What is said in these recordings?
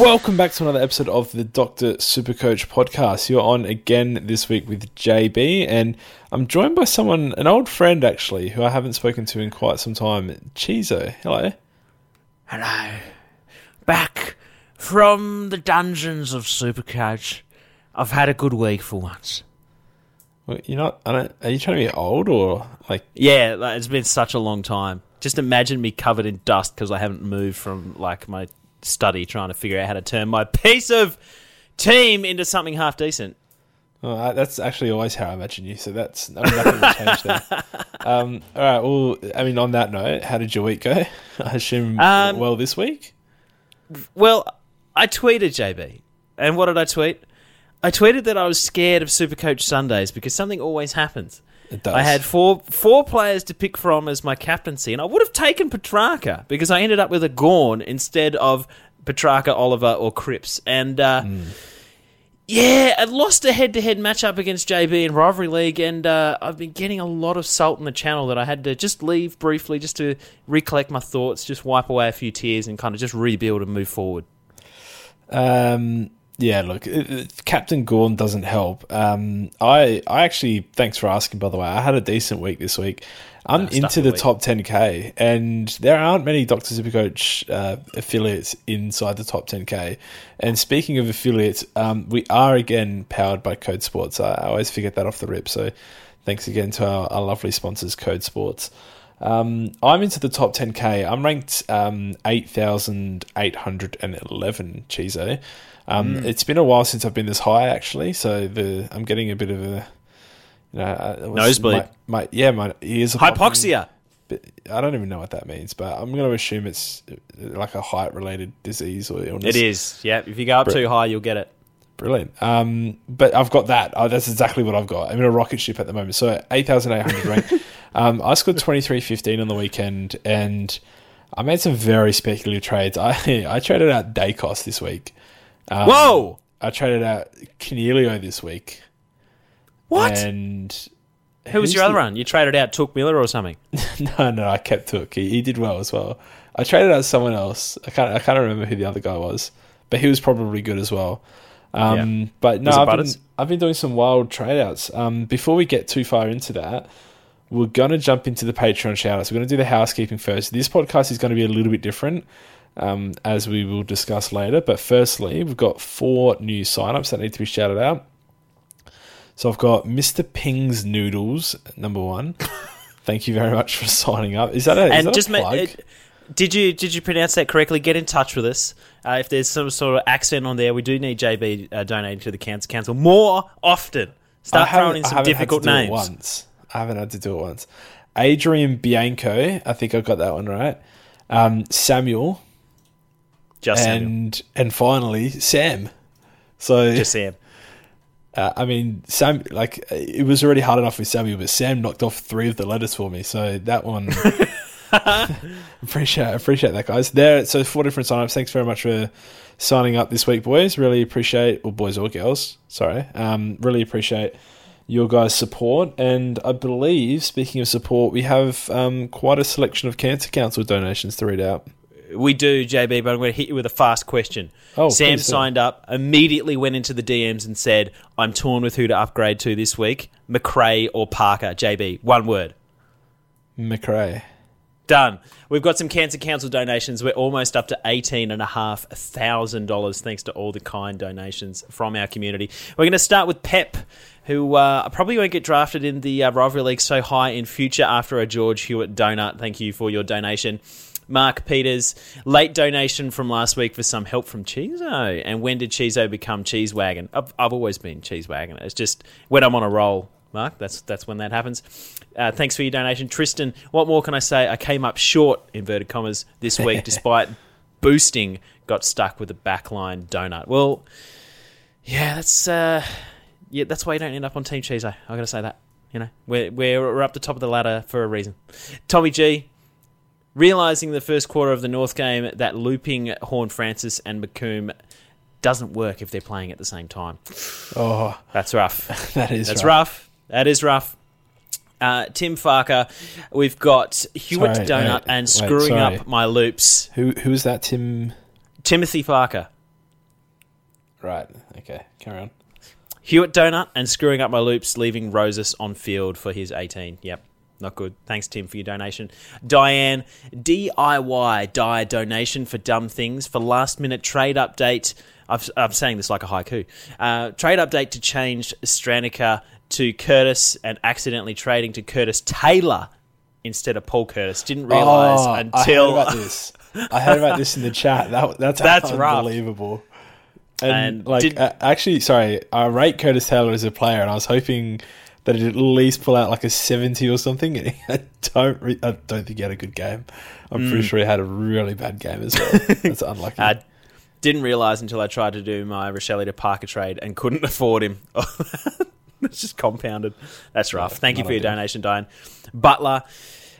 Welcome back to another episode of the Dr. Supercoach podcast. You're on again this week with JB, and I'm joined by someone, an old friend actually, who I haven't spoken to in quite some time, Chizo. Hello. Hello. Back from the dungeons of Supercoach. I've had a good week for once. Well, You're not. I don't. Are you trying to be old or like? Yeah, like, it's been such a long time. Just imagine me covered in dust because I haven't moved from like my study trying to figure out how to turn my piece of team into something half decent. Oh, I- that's actually always how I imagine you. So that's I mean, nothing will change there. Um, all right. Well, I mean, on that note, how did your week go? I assume Um, well this week. Well, I tweeted JB, and what did I tweet? I tweeted that I was scared of Supercoach Sundays because something always happens. It does. I had four four players to pick from as my captaincy, and I would have taken Petracca because I ended up with a Gawn instead of Petracca, Oliver, or Cripps. And uh, yeah, I lost a head to head matchup against JB in Rivalry League, and uh, I've been getting a lot of salt in the channel that I had to just leave briefly just to recollect my thoughts, just wipe away a few tears, and kind of just rebuild and move forward. Um, yeah, look, it- it- Captain Gawn doesn't help. Um, I, I actually, thanks for asking, by the way. I had a decent week this week. I'm into the top 10k, and there aren't many Doctor Supercoach uh, affiliates inside the top 10k. And speaking of affiliates, um, we are again powered by Code Sports. I, I always forget that off the rip. So thanks again to our, our lovely sponsors, Code Sports. Um, I'm into the top 10k. I'm ranked um, 8,811 Chizo. Um, It's been a while since I've been this high, actually. So the I'm getting a bit of a you know uh, Nosebleed. My, my yeah, my ears are popping. Hypoxia. But I don't even know what that means, but I'm going to assume it's uh, like a height related disease or illness. It is. Yeah, if you go up too high, you'll get it. Brilliant. Um, but I've got that. Oh, that's exactly what I've got. I'm in a rocket ship at the moment. So 8,800 rank. um, I scored 23.15 on the weekend and I made some very speculative trades. I, I traded out Daicos this week. Um, Whoa! I traded out Coniglio this week. What? And Who was your other the- run? You traded out Touk Miller or something? No, no, I kept Took. He, he did well as well. I traded out someone else. I can't. I can't remember who the other guy was, but he was probably good as well. Um, Yeah. But no, I've been, I've been doing some wild trade outs. Um, before we get too far into that, we're going to jump into the Patreon shoutouts. We're going to do the housekeeping first. This podcast is going to be a little bit different, um, as we will discuss later. But firstly, we've got four new signups that need to be shouted out. So I've got Mr. Ping's Noodles, number one. Thank you very much for signing up. Is that a, is and that just a ma- it- did you did you pronounce that correctly? Get in touch with us uh, if there's some sort of accent on there. We do need JB uh, donating to the Cancer Council more often. Start throwing in I some haven't had to difficult do it names. once. I haven't had to do it once. Adrian Bianco, I think I got that one right. Um, Samuel, Just Samuel. and and finally Sam. So Just Sam. uh, I mean, Sam, like it was already hard enough with Samuel, but Sam knocked off three of the letters for me. So that one, appreciate appreciate that, guys. There, so four different signups. Thanks very much for signing up this week, boys. Really appreciate, or boys or girls. Sorry, um, really appreciate your guys' support. And I believe, speaking of support, we have um, quite a selection of Cancer Council donations to read out. We do, JB, but I'm going to hit you with a fast question. Oh, Sam please signed up, immediately went into the DMs and said, I'm torn with who to upgrade to this week Macrae or Parker. JB, one word. Macrae. Done. We've got some Cancer Council donations. We're almost up to $18,500 thanks to all the kind donations from our community. We're going to start with Pep, who uh, probably won't get drafted in the uh, Rivalry League so high in future after a George Hewett donut. Thank you for your donation. Mark Peters, late donation from last week for some help from Cheezo. And when did Cheezo become Cheese Wagon? I've, I've always been Cheese Wagon. It's just when I'm on a roll, Mark. That's that's when that happens. Uh, thanks for your donation, Tristan. What more can I say? I came up short, inverted commas, this week, despite boosting. Got stuck with a backline donut. Well, yeah, that's uh, yeah, that's why you don't end up on Team Cheezo. I got to say that. You know, we're, we're we're up the top of the ladder for a reason. Tommy G, realizing the first quarter of the North game that looping Horne-Francis and McComb doesn't work if they're playing at the same time. Oh, That's rough. that is That's right. rough. That is rough. Uh, Tim Farker, we've got Hewett Sorry, Donut wait, and screwing sorry. up my loops. Who who is that? Tim. Timothy Farker. Right. Okay. Carry on. Hewett Donut and screwing up my loops, leaving Rosas on field for his 18. Yep, not good. Thanks, Tim, for your donation. Diane, DIY die donation for dumb things for last minute trade update. I've, I'm saying this like a haiku. Uh, trade update to change Stranica to Curtis and accidentally trading to Curtis Taylor instead of Paul Curtis. Didn't realize Oh, until. I heard about this. I heard about this in the chat. That that's That's rough. unbelievable. And, And like, did- uh, actually, sorry, I rate Curtis Taylor as a player, and I was hoping that he'd at least pull out like a seventy or something. And I don't, re- I don't think he had a good game. I'm pretty sure he had a really bad game as well. That's unlucky. I didn't realize until I tried to do my Rachele to Parker trade and couldn't afford him. it's just compounded. That's rough. Thank you for your ideal. donation, Diane. Butler,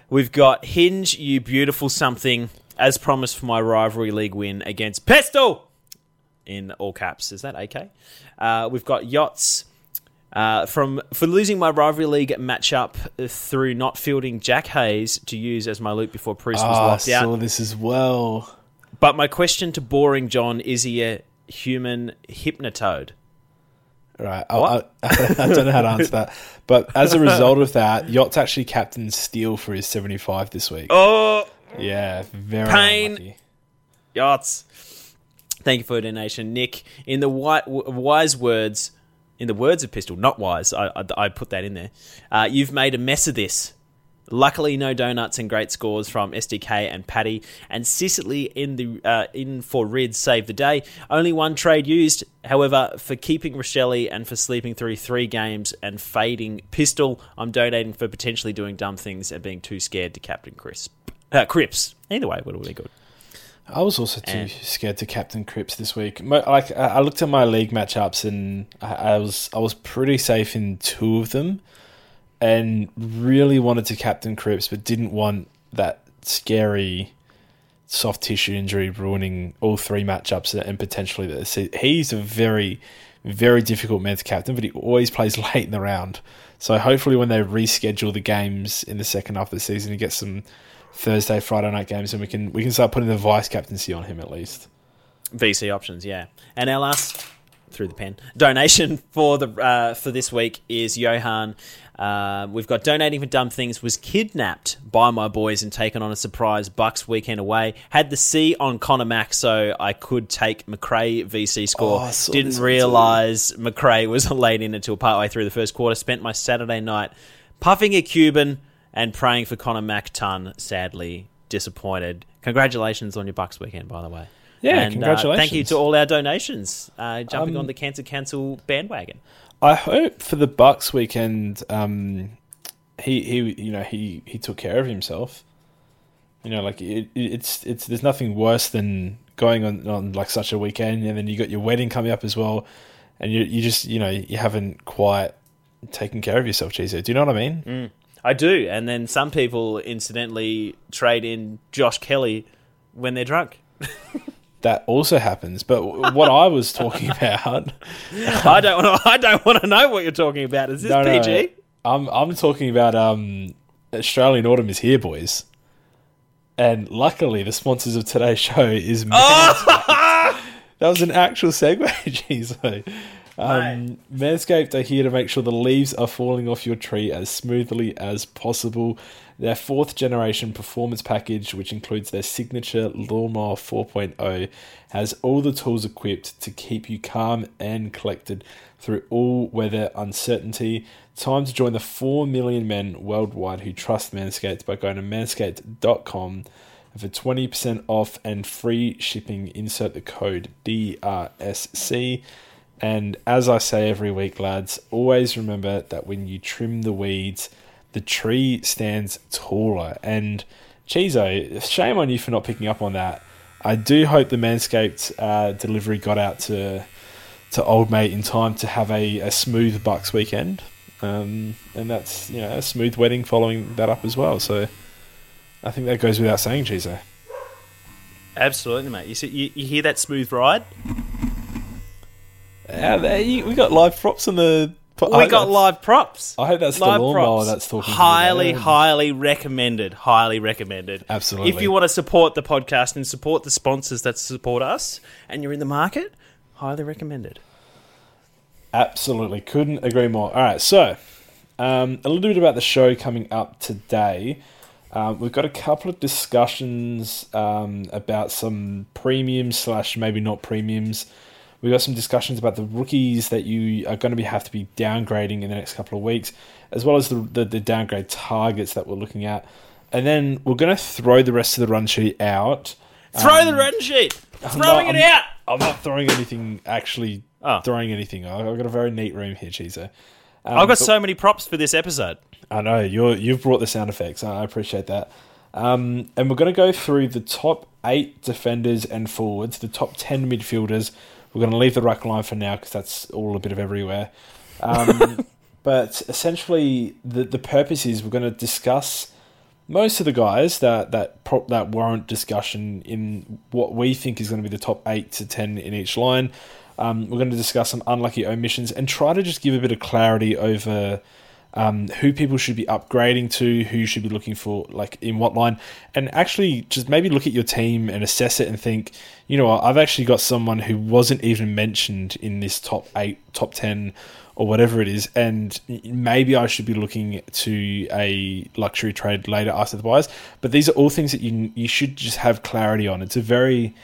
we've got Hinge, you beautiful something, as promised for my rivalry league win against Pestle in all caps. Is that AK? Uh, we've got Yachts. Uh, from for losing my rivalry league matchup through not fielding Jack Hayes to use as my loop before Priest was Oh, I locked out. saw this as well. But my question to Boring John is he a human hypnotoad? Right. I, I, I don't know how to answer that. But as a result of that, Yacht's actually captain Steele for his 75 this week. Oh, Yeah, very Pain. unlucky. yachts. Thank you for your donation, Nick. In the wi- w- wise words, in the words of Pistol, not wise. I, I, I put that in there. Uh, you've made a mess of this. Luckily, no donuts and great scores from SDK and Paddy and Sicily in the uh, in for Rid saved the day. Only one trade used, however, for keeping Rachele and for sleeping through three games and fading Pistol. I'm donating for potentially doing dumb things and being too scared to captain Crisp. Uh, Crips. Either way, would be good. I was also too And- scared to captain Cripps this week. My, like I looked at my league matchups and I, I was I was pretty safe in two of them, and really wanted to captain Cripps, but didn't want that scary soft tissue injury ruining all three matchups and potentially the se- he's a very very difficult man to captain, but he always plays late in the round. So hopefully, when they reschedule the games in the second half of the season, he gets some Thursday, Friday night games, and we can we can start putting the vice captaincy on him at least. VC options, yeah. And our last through the pen. Donation for the uh, for this week is Johan. Uh, we've got donating for dumb things. Was kidnapped by my boys and taken on a surprise Bucks weekend away. Had the C on Connor Mack, so I could take Macrae VC score. Oh, Didn't this one too. realise Macrae was late in until partway through the first quarter. Spent my Saturday night puffing a Cuban and praying for Connor ton. Sadly disappointed. Congratulations on your Bucks weekend, by the way. Yeah, and, uh, congratulations. thank you to all our donations uh, jumping Um, on the Cancer Cancel bandwagon. I hope for the Bucks weekend, um, he he you know he he took care of himself. You know, like it, it's it's there's nothing worse than going on on like such a weekend, and then you got your wedding coming up as well, and you you just you know you haven't quite taken care of yourself, Chizo. Do you know what I mean? I do, and then some people incidentally trade in Josh Kelly when they're drunk. That also happens. But what I was talking about, I don't want to. I don't want to know what you're talking about. Is this no, no, PG? I'm I'm talking about um Australian Autumn is here, boys. And luckily, the sponsors of today's show is Manscaped. that was an actual segue, Jeez. Um, Manscaped are here to make sure the leaves are falling off your tree as smoothly as possible. Their fourth generation performance package, which includes their signature Lawnmower 4.0, has all the tools equipped to keep you calm and collected through all weather uncertainty. Time to join the 4 million men worldwide who trust Manscaped by going to manscaped.com. For 20% off and free shipping, insert the code DRSC. And as I say every week, lads, always remember that when you trim the weeds, the tree stands taller. And Chizo, shame on you for not picking up on that. I do hope the Manscaped uh, delivery got out to to old mate in time to have a, a smooth Bucks weekend. Um, and that's you know a smooth wedding following that up as well. So I think that goes without saying, Chizo. Absolutely, mate. You, see, you you hear that smooth ride? You, we got live props on the. We got live props. I hope that's live lawnmower that's talking Highly, highly recommended. Highly recommended. Absolutely. If you want to support the podcast and support the sponsors that support us, and you're in the market, highly recommended. Absolutely, couldn't agree more. All right, so um, a little bit about the show coming up today. Um, we've got a couple of discussions um, about some premiums slash maybe not premiums. We've got some discussions about the rookies that you are going to be have to be downgrading in the next couple of weeks, as well as the the, the downgrade targets that we're looking at. And then we're going to throw the rest of the run sheet out. Throw the run sheet. Throwing not- it out. I'm not throwing anything. Actually, Oh. throwing anything. I've got a very neat room here, Cheezo. Um, I've got but- so many props for this episode. I know you're you've brought the sound effects. I appreciate that. Um, and we're going to go through the top eight defenders and forwards, the top ten midfielders. We're going to leave the ruck line for now because that's all a bit of everywhere. Um, but essentially, the the purpose is we're going to discuss most of the guys that that pro- that warrant discussion in what we think is going to be the top eight to ten in each line. Um, we're going to discuss some unlucky omissions and try to just give a bit of clarity over um, who people should be upgrading to, who you should be looking for, like in what line, and actually just maybe look at your team and assess it and think, you know I've actually got someone who wasn't even mentioned in this top eight, top ten, or whatever it is, and maybe I should be looking to a luxury trade later after the. But these are all things that you you should just have clarity on. It's a very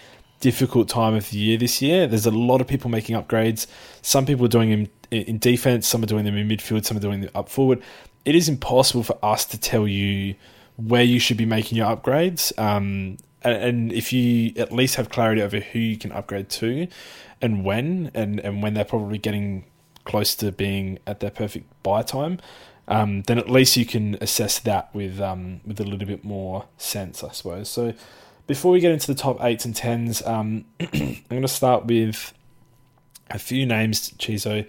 difficult time of the year this year. There's a lot of people making upgrades. Some people are doing them in defense, some are doing them in midfield, some are doing them up forward. It is impossible for us to tell you where you should be making your upgrades. Um, and, and if you at least have clarity over who you can upgrade to and when, and, and when they're probably getting close to being at their perfect buy time, um, then at least you can assess that with um, with a little bit more sense, I suppose. So before we get into the top eights and tens, um, I'm going to start with a few names, Chizo.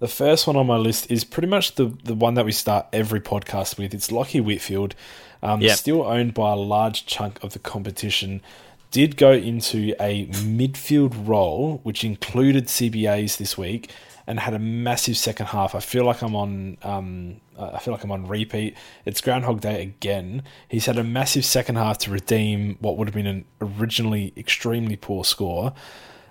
The first one on my list is pretty much the, the one that we start every podcast with. It's Lachie Whitfield, um, Yep. still owned by a large chunk of the competition. Did go into a midfield role, which included CBAs this week, and had a massive second half. I feel like I'm on. Um, I feel like I'm on repeat. It's Groundhog Day again. He's had a massive second half to redeem what would have been an originally extremely poor score.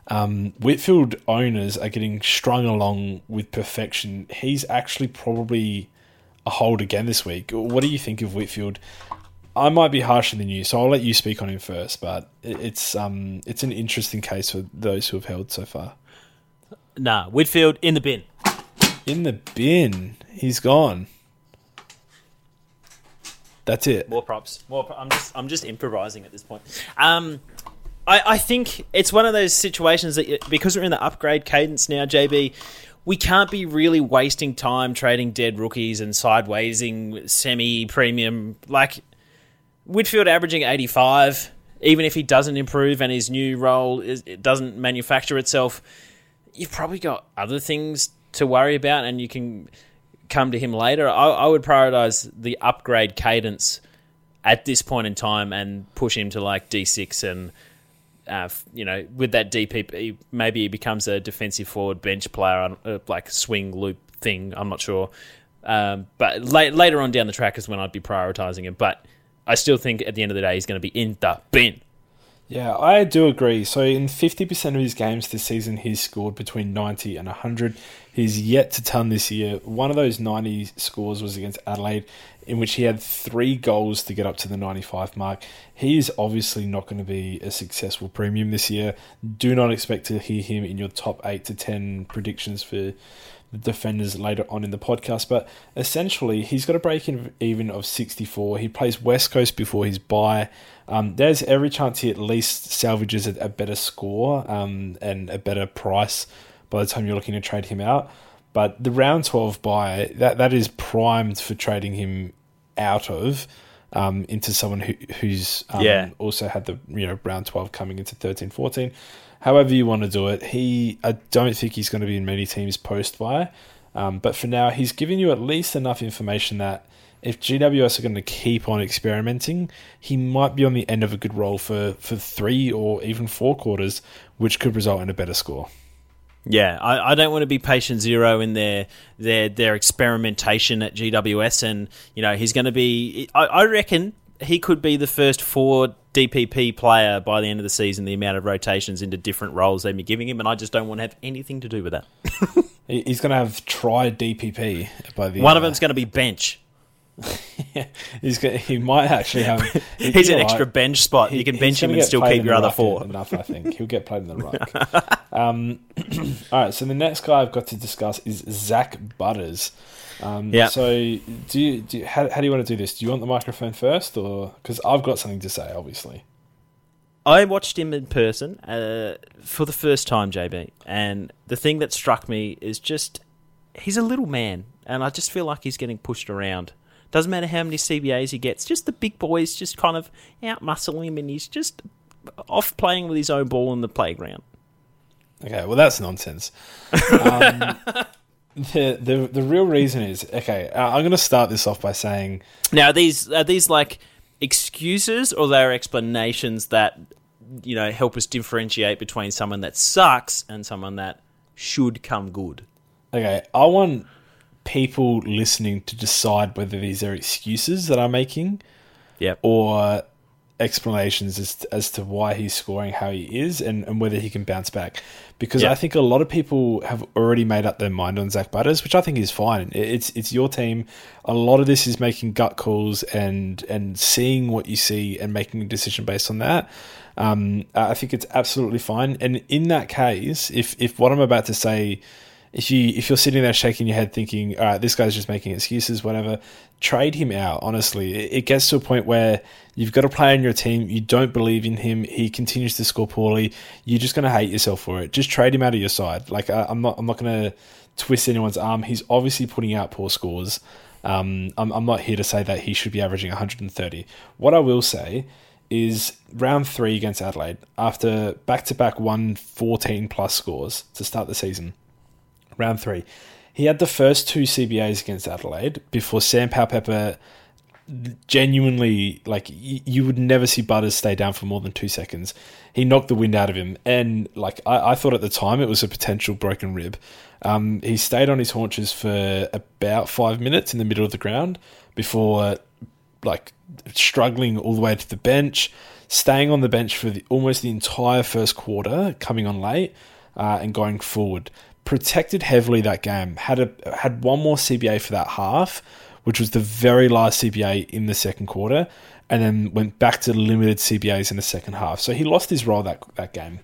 Um, Whitfield owners are getting strung along with perfection. He's actually probably a hold again this week. What do you think of Whitfield? I might be harsher than you, so I'll let you speak on him first. But it's um, it's an interesting case for those who have held so far. Nah, Whitfield in the bin. In the bin, he's gone. That's it. More props. More. Pro- I'm just. I'm just improvising at this point. Um, I, I think it's one of those situations that because we're in the upgrade cadence now, JB, we can't be really wasting time trading dead rookies and sidewaysing semi premium. Like Whitfield averaging 85, even if he doesn't improve and his new role is, it doesn't manufacture itself, you've probably got other things to worry about, and you can come to him later. I, I would prioritize the upgrade cadence at this point in time and push him to like D6 and. Uh, you know, with that DPP, maybe he becomes a defensive forward bench player, uh, like swing loop thing. I'm not sure, um, but la- later on down the track is when I'd be prioritizing him. But I still think at the end of the day, he's going to be in the bin. Yeah, I do agree. So in 50% of his games this season, he's scored between 90 and 100. He's yet to ton this year. One of those 90 scores was against Adelaide, in which he had three goals to get up to the 95 mark. He is obviously not going to be a successful premium this year. Do not expect to hear him in your top 8 to 10 predictions for the defenders later on in the podcast. But essentially, he's got a break in even of 64. He plays West Coast before his bye. Um, there's every chance he at least salvages a, a better score um, and a better price by the time you're looking to trade him out. But the round 12 bye, that, that is primed for trading him out of um, into someone who, who's um, Yeah. also had the you know round 12 coming into 13 14. However, you want to do it, he I don't think he's going to be in many teams post bye Um, but for now, he's giving you at least enough information that if GWS are going to keep on experimenting, he might be on the end of a good roll for, for three or even four quarters, which could result in a better score. Yeah, I, I don't want to be patient zero in their their their experimentation at GWS, and you know he's going to be. I, I reckon he could be the first four DPP player by the end of the season. The amount of rotations into different roles they'd be giving him, and I just don't want to have anything to do with that. He's going to have tried DPP by the One end of them's going to be bench. He's he might actually have. He's an know extra bench spot. He- you can bench him and still keep your other four. Enough, I think he'll get played in the ruck. um, all right, so the next guy I've got to discuss is Zak Butters. Um, Yeah. So, do you, do you, how, how do you want to do this? Do you want the microphone first, or because I've got something to say, obviously. I watched him in person uh, for the first time, JB, and the thing that struck me is just he's a little man, and I just feel like he's getting pushed around. Doesn't matter how many CBAs he gets, just the big boys just kind of out muscle him, and he's just off playing with his own ball in the playground. Okay, well that's nonsense. Um, the the the real reason is okay. I'm going to start this off by saying Now, are these are these like excuses or they're explanations that you know help us differentiate between someone that sucks and someone that should come good? Okay, I want people listening to decide whether these are excuses that I'm making Yep. or explanations as to, as to why he's scoring how he is and, and whether he can bounce back. Because Yeah. I think a lot of people have already made up their mind on Zak Butters, which I think is fine. It's it's your team. A lot of this is making gut calls and and seeing what you see and making a decision based on that. Um, I think it's absolutely fine. And in that case, if if what I'm about to say if you if you're sitting there shaking your head thinking, all right, this guy's just making excuses, whatever, trade him out. Honestly, it, gets to a point where you've got a player in your team, you don't believe in him, he continues to score poorly, you're just going to hate yourself for it. Just trade him out of your side. Like I, I'm not I'm not going to twist anyone's arm. He's obviously putting out poor scores. Um, I'm, I'm not here to say that he should be averaging 130. What I will say is round three against Adelaide after back to back 114 plus scores to start the season round three. He had the first two CBAs against Adelaide before Sam Powell-Pepper genuinely, like, y- you would never see Butters stay down for more than two seconds. He knocked the wind out of him. And, like, I, I thought at the time it was a potential broken rib. Um, he stayed on his haunches for about five minutes in the middle of the ground before, like, struggling all the way to the bench. staying on the bench for the, almost the entire first quarter, coming on late uh, and going forward. Protected heavily that game. Had a had one more CBA for that half, which was the very last CBA in the second quarter, and then went back to limited CBAs in the second half. So he lost his role that that game,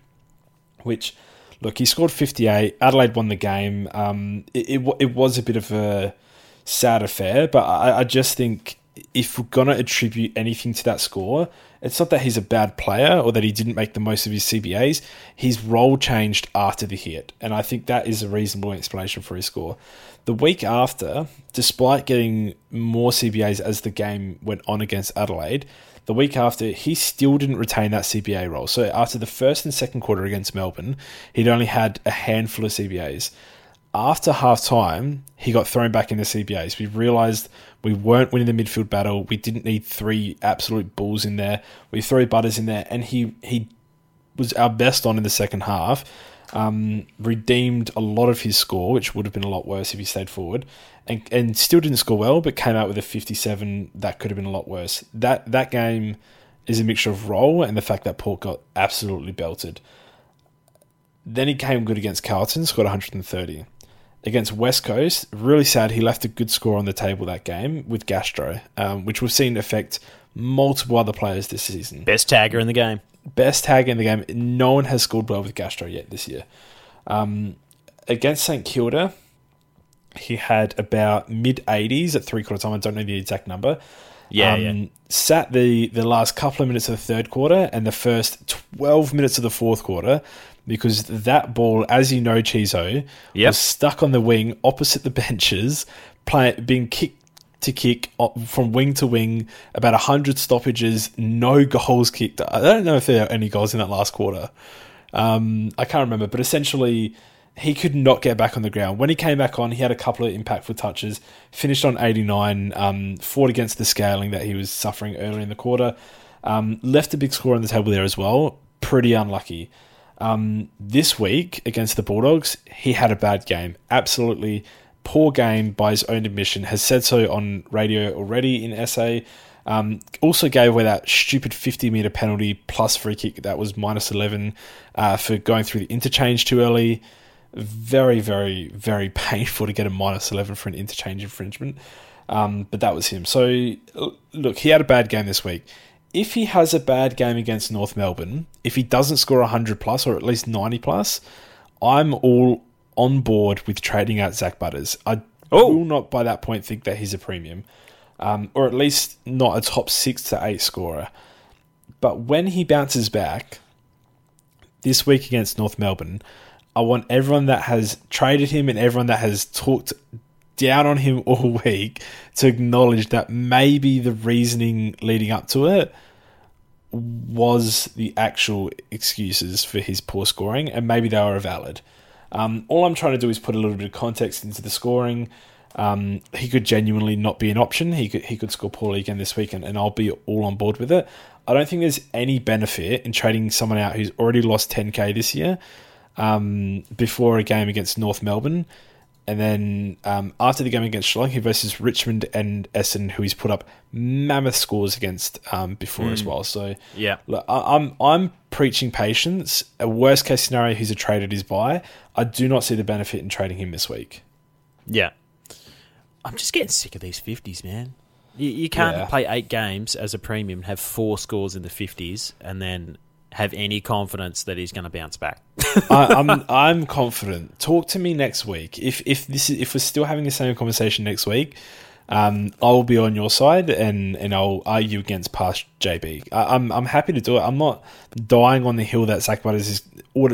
which look he scored 58. Adelaide won the game. Um, it, it, it was a bit of a sad affair, but I, I just think if we're gonna attribute anything to that score, it's not that he's a bad player or that he didn't make the most of his CBAs. His role changed after the hit, and I think that is a reasonable explanation for his score. The week after, despite getting more CBAs as the game went on against Adelaide, the week after, he still didn't retain that CBA role. So after the first and second quarter against Melbourne, he'd only had a handful of CBAs. After half time, he got thrown back in the CBAs. We realised we weren't winning the midfield battle. We didn't need three absolute bulls in there. We threw Butters in there, and he he was our best on in the second half. Um, redeemed a lot of his score, which would have been a lot worse if he stayed forward, and and still didn't score well, but came out with a 57 that could have been a lot worse. That that game is a mixture of role and the fact that Port got absolutely belted. Then he came good against Carlton, scored 130. Against West Coast, really sad he left a good score on the table that game with Gastro, um, which we've seen affect multiple other players this season. Best tagger in the game. Best tag in the game. No one has scored well with Gastro yet this year. Um, against St Kilda, he had about mid 80s at three quarter time. I don't know the exact number. Yeah, um, yeah. Sat the, the last couple of minutes of the third quarter and the first 12 minutes of the fourth quarter because that ball, as you know, Chizo, Yep. was stuck on the wing opposite the benches, play, being kicked to kick from wing to wing, about 100 stoppages, no goals kicked. I don't know if there are any goals in that last quarter. Um, I can't remember, but essentially, he could not get back on the ground. When he came back on, he had a couple of impactful touches, finished on 89, um, fought against the scaling that he was suffering earlier in the quarter, um, left a big score on the table there as well. Pretty unlucky. Um, this week against the Bulldogs, he had a bad game. Absolutely poor game by his own admission. Has said so on radio already in SA. Um, also gave away that stupid 50 meter penalty plus free kick that was minus 11 uh, for going through the interchange too early. Very, very, very painful to get a minus 11 for an interchange infringement. Um, but that was him. So, look, he had a bad game this week. If he has a bad game against North Melbourne, if he doesn't score 100 plus or at least 90 plus, I'm all on board with trading out Zak Butters. I Oh. will not by that point think that he's a premium, um, or at least not a top six to eight scorer. But when he bounces back this week against North Melbourne, I want everyone that has traded him and everyone that has talked down on him all week to acknowledge that maybe the reasoning leading up to it was the actual excuses for his poor scoring, and maybe they were valid. Um, all I'm trying to do is put a little bit of context into the scoring. Um, he could genuinely not be an option. He could he could score poorly again this weekend, and, I'll be all on board with it. I don't think there's any benefit in trading someone out who's already lost 10k this year um, before a game against North Melbourne, and then um, after the game against Sri Lanka versus Richmond and Essendon, who he's put up mammoth scores against um, before as well. So Yeah. Look, I- I'm I'm preaching patience. A worst case scenario, he's a traded his bye. I do not see the benefit in trading him this week. Yeah. I'm just getting sick of these 50s, man. You, you can't Yeah. play eight games as a premium, and have four scores in the 50s, and then have any confidence that he's going to bounce back. I, I'm I'm confident. Talk to me next week. If if this is, if we're still having the same conversation next week, um, I will be on your side and, and I'll argue against past JB. I, am I'm happy to do it. I'm not dying on the hill that Zak Butters is.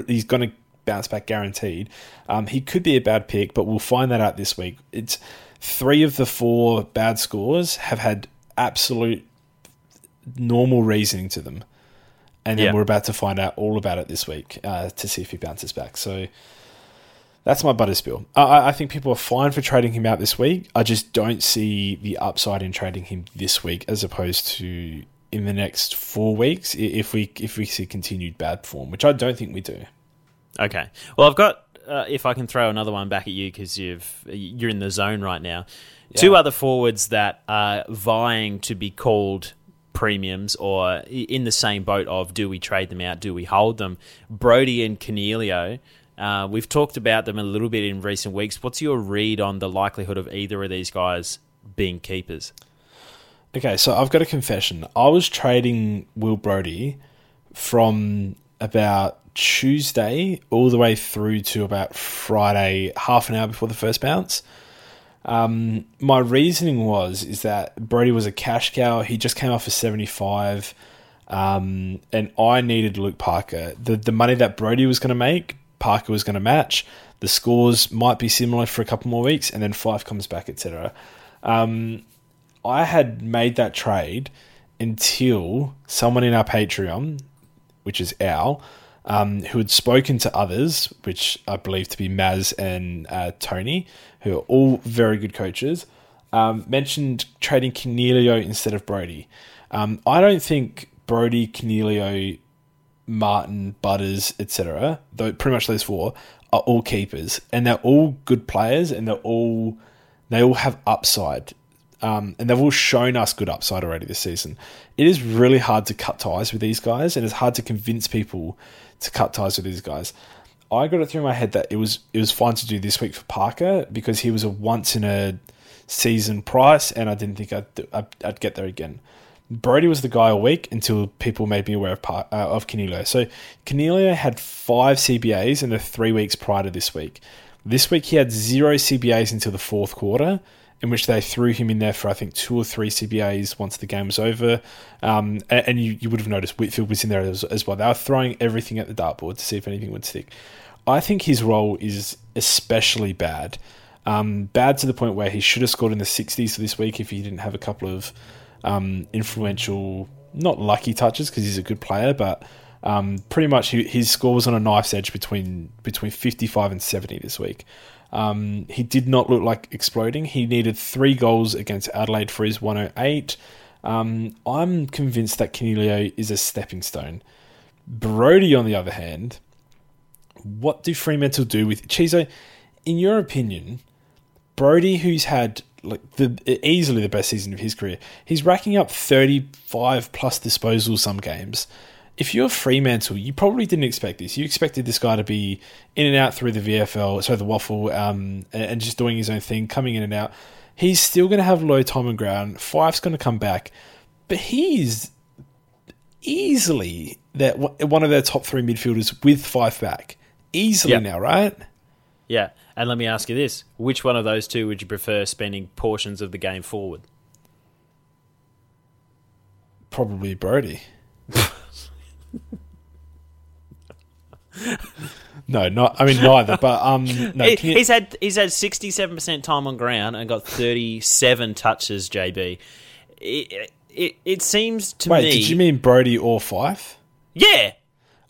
He's going to bounce back guaranteed. Um, he could be a bad pick, but we'll find that out this week. It's three of the four bad scores have had absolute normal reasoning to them and then Yeah. we're about to find out all about it this week uh, to see if he bounces back. So that's my butter spill. I- I, think people are fine for trading him out this week. I just don't see the upside in trading him this week as opposed to in the next four weeks if we if we see continued bad form, which I don't think we do. Okay. Well, I've got. Uh, if I can throw another one back at you because you've you're in the zone right now. Two other forwards that are vying to be called premiums or in the same boat of do we trade them out, do we hold them? Brodie and Coniglio, uh, we've talked about them a little bit in recent weeks. What's your read on the likelihood of either of these guys being keepers? Okay, so I've got a confession. I was trading Will Brodie from about Tuesday all the way through to about Friday, half an hour before the first bounce. Um, my reasoning was is that Brodie was a cash cow. He just came off a seventy five, um, and I needed Luke Parker. The the money that Brodie was going to make, Parker was going to match. The scores might be similar for a couple more weeks, and then Fyfe comes back, etc. Um, I had made that trade until someone in our Patreon, which is Al, um, who had spoken to others, which I believe to be Maz and uh, Tony, who are all very good coaches, um, mentioned trading Coniglio instead of Brodie. Um, I don't think Brodie, Coniglio, Martin, Butters, etc., though pretty much those four are all keepers, and they're all good players, and they're all they all have upside. Um, and they've all shown us good upside already this season. It is really hard to cut ties with these guys, and it's hard to convince people to cut ties with these guys. I got it through my head that it was it was fine to do this week for Parker because he was a once in a season price, and I didn't think I'd, I'd, I'd get there again. Brodie was the guy a week until people made me aware of uh, of Coniglio. So Coniglio had five CBAs in the three weeks prior to this week. This week he had zero CBAs until the fourth quarter, in which they threw him in there for I think two or three CBAs once the game was over. Um, and, and you, you would have noticed Whitfield was in there as, as, well. They were throwing everything at the dartboard to see if anything would stick. I think his role is especially bad. Um, bad to the point where he should have scored in the 60s this week if he didn't have a couple of um, influential, not lucky touches because he's a good player, but um, pretty much his score was on a knife's edge between between 55 and 70 this week. Um, he did not look like exploding. He needed three goals against Adelaide for his 108. Um, I'm convinced that Coniglio is a stepping stone. Brodie, on the other hand, what do Fremantle do with Chizo? In your opinion, Brodie, who's had like the easily the best season of his career, he's racking up 35 plus disposals some games if you're Fremantle, you probably didn't expect this. You expected this guy to be in and out through the VFL, so the WAFL, um, and just doing his own thing, coming in and out. He's still going to have low time and ground. Fyfe's going to come back, but he's easily that one of their top three midfielders with Fyfe back. Easily yep. now, right? Yeah, and let me ask you this: Which one of those two would you prefer spending portions of the game forward? Probably Brodie. no, not. I mean neither. But um, no. He, he's had he's had sixty seven percent time on ground and got thirty seven touches. JB, it, it, it seems to Wait, me. did you mean Brodie or Fyfe? Yeah,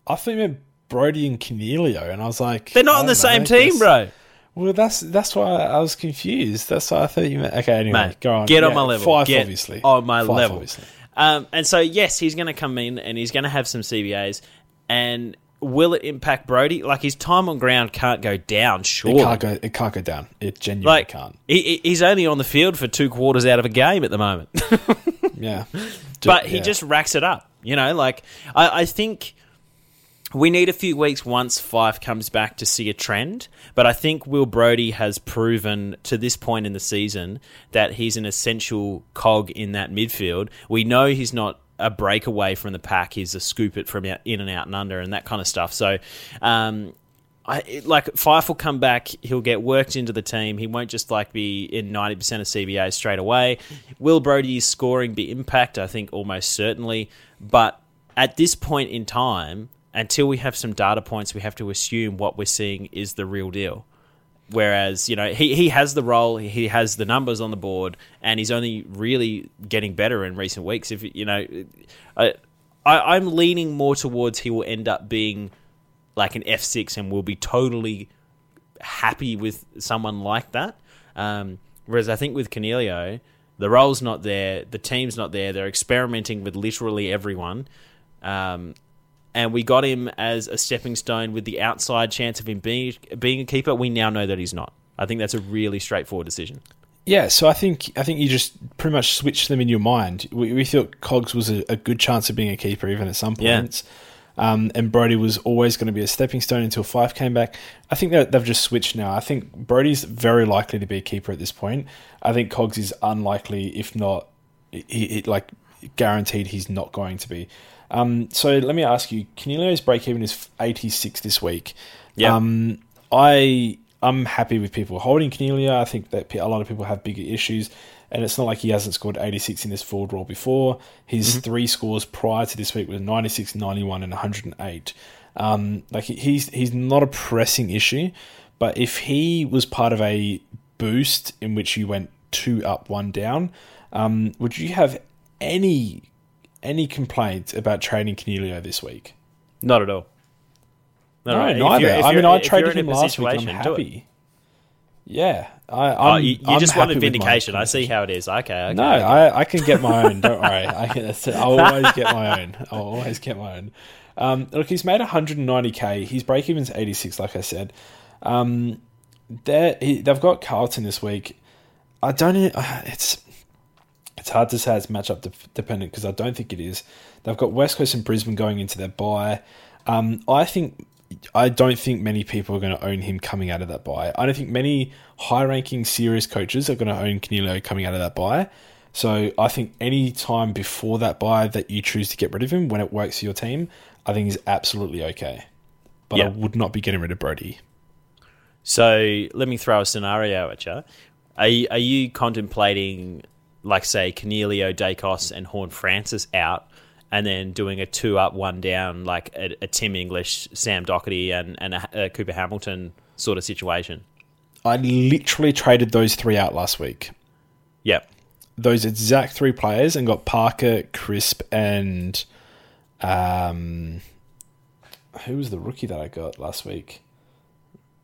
I think you meant Brodie and Coniglio, and I was like, they're not on the know, same team, bro. Well, that's that's why I was confused. That's why I thought you meant. Okay, anyway, Mate, go on. Get yeah, on my level. Get obviously. On my Fyfe, level. Obviously. Um, and so, yes, he's going to come in and he's going to have some CBAs. And will it impact Brodie? Like his time on ground can't go down. Sure, it can't go. It can't go down. It genuinely like, can't. He, he's only on the field for two quarters out of a game at the moment. yeah, but he yeah. just racks it up. You know, like I, I think we need a few weeks once Fyfe comes back to see a trend, but I think Will Brodie has proven to this point in the season that he's an essential cog in that midfield. We know he's not a breakaway from the pack; he's a scoop it from in and out and under and that kind of stuff. So, um, I, like Fyfe will come back, he'll get worked into the team. He won't just like be in ninety percent of CBA straight away. Will Brodie's scoring be impact? I think almost certainly, but at this point in time until we have some data points, we have to assume what we're seeing is the real deal. Whereas, you know, he, he has the role, he has the numbers on the board, and he's only really getting better in recent weeks. If you know, I, I I'm leaning more towards he will end up being like an F six and will be totally happy with someone like that. Um, whereas I think with Coniglio, the role's not there, the team's not there. They're experimenting with literally everyone. Um, and we got him as a stepping stone with the outside chance of him being being a keeper. We now know that he's not. I think that's a really straightforward decision. Yeah, so I think I think you just pretty much switched them in your mind. We, we thought Cogs was a, a, good chance of being a keeper even at some points. Yeah. Um, and Brodie was always going to be a stepping stone until Fyfe came back. I think that they've just switched now. I think Brodie's very likely to be a keeper at this point. I think Cogs is unlikely, if not, he, he, like guaranteed, he's not going to be. Um, so let me ask you: Coniglio's break even is eighty six this week. Yeah. Um, I I'm happy with people holding Coniglio. I think that a lot of people have bigger issues and it's not like he hasn't scored 86 in this forward role before. His mm-hmm. three scores prior to this week were 96, 91, and 108. Um, like he's he's not a pressing issue, but if he was part of a boost in which you went two up, one down, um, would you have any any complaints about trading Coniglio this week? Not at all. No, no neither. I mean, I traded him last week. I'm happy. Yeah, I, oh, you, you just wanted vindication. I see how it is. Okay. okay no, okay. I, I can get my own. Don't worry. I can, I'll always get my own. I'll always get my own. Um, look, he's made 190k. His break even's 86, like I said. Um, he, they've got Carlton this week. I don't. It's it's hard to say it's matchup de- dependent because I don't think it is. They've got West Coast and Brisbane going into their bye. Um, I think I don't think many people are going to own him coming out of that bye. I don't think many high ranking serious coaches are going to own Coniglio coming out of that bye. So I think any time before that bye that you choose to get rid of him when it works for your team, I think is absolutely okay. But I would not be getting rid of Brodie. So let me throw a scenario at you. Are you, are you contemplating, like, say, Coniglio, Daicos, and Horne-Francis out and then doing a two up, one down, like a, a Tim English, Sam Docherty, and, and a, a Cooper Hamilton sort of situation. I literally traded those three out last week. Yep. Those exact three players and got Parker, Crisp, and um, who was the rookie that I got last week?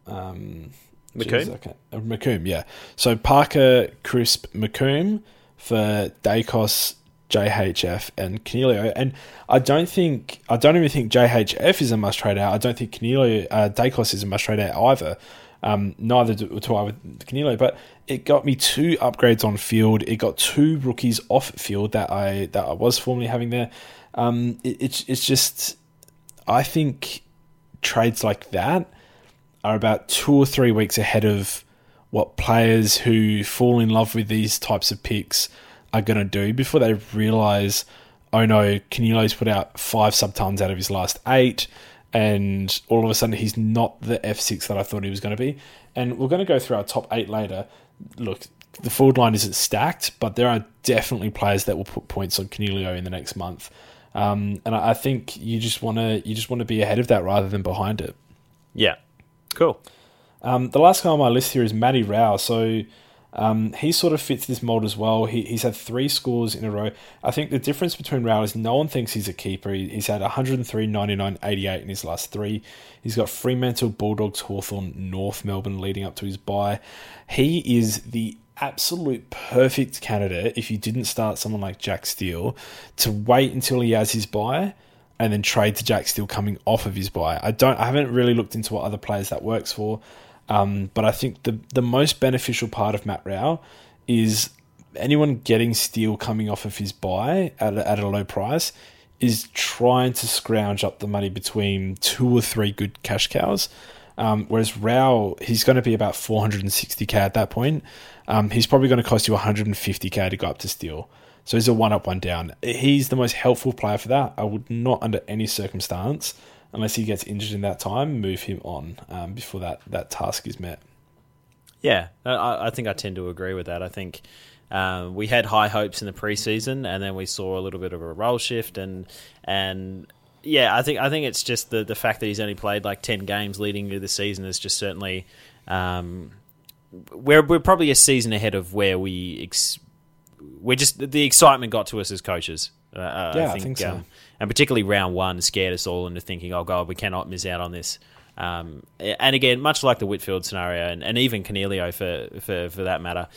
Um, McComb. Uh, McComb, yeah. So Parker, Crisp, McComb for Daicos, JHF and Coniglio. And I don't think I don't even think JHF is a must trade out. I don't think Coniglio uh, Daicos is a must trade out either. Um, neither do, do I with Coniglio, but it got me two upgrades on field. It got two rookies off field that I that I was formerly having there. Um, it, it's it's just I think trades like that are about two or three weeks ahead of what players who fall in love with these types of picks are going to do before they realize, oh no, Coniglio's put out five subtons out of his last eight, and all of a sudden he's not the F6 that I thought he was going to be. And we're going to go through our top eight later. Look, the forward line isn't stacked, but there are definitely players that will put points on Coniglio in the next month. Um, and I think you just want to you just want to be ahead of that rather than behind it. Yeah, cool. Um, the last guy on my list here is Matty Rowell. So um, he sort of fits this mold as well. He, he's had three scores in a row. I think the difference between Rowell is no one thinks he's a keeper. He, he's had 103, 99, 88 in his last three. He's got Fremantle, Bulldogs, Hawthorn, North Melbourne leading up to his bye. He is the absolute perfect candidate if you didn't start someone like Jack Steele to wait until he has his bye and then trade to Jack Steele coming off of his bye. I don't I haven't really looked into what other players that works for. Um, but I think the the most beneficial part of Matt Rowell is anyone getting Steele coming off of his bye at a, at a low price is trying to scrounge up the money between two or three good cash cows. Um, whereas Rowell, he's going to be about 460k at that point. Um, he's probably going to cost you 150k to go up to Steele. So he's a one up, one down. He's the most helpful player for that. I would not, under any circumstance, unless he gets injured in that time, move him on um, before that, that task is met. Yeah, I, I, think I tend to agree with that. I think um, we had high hopes in the preseason, and then we saw a little bit of a role shift, and and yeah, I think I think it's just the the fact that he's only played like ten games leading into the season is just certainly um, we're we're probably a season ahead of where we ex- we're just the excitement got to us as coaches. Uh, uh yeah, I think, I think so. Um, and particularly round one scared us all into thinking, oh god, we cannot miss out on this. Um, and again, much like the Whitfield scenario, and, and even Coniglio for, for for that matter,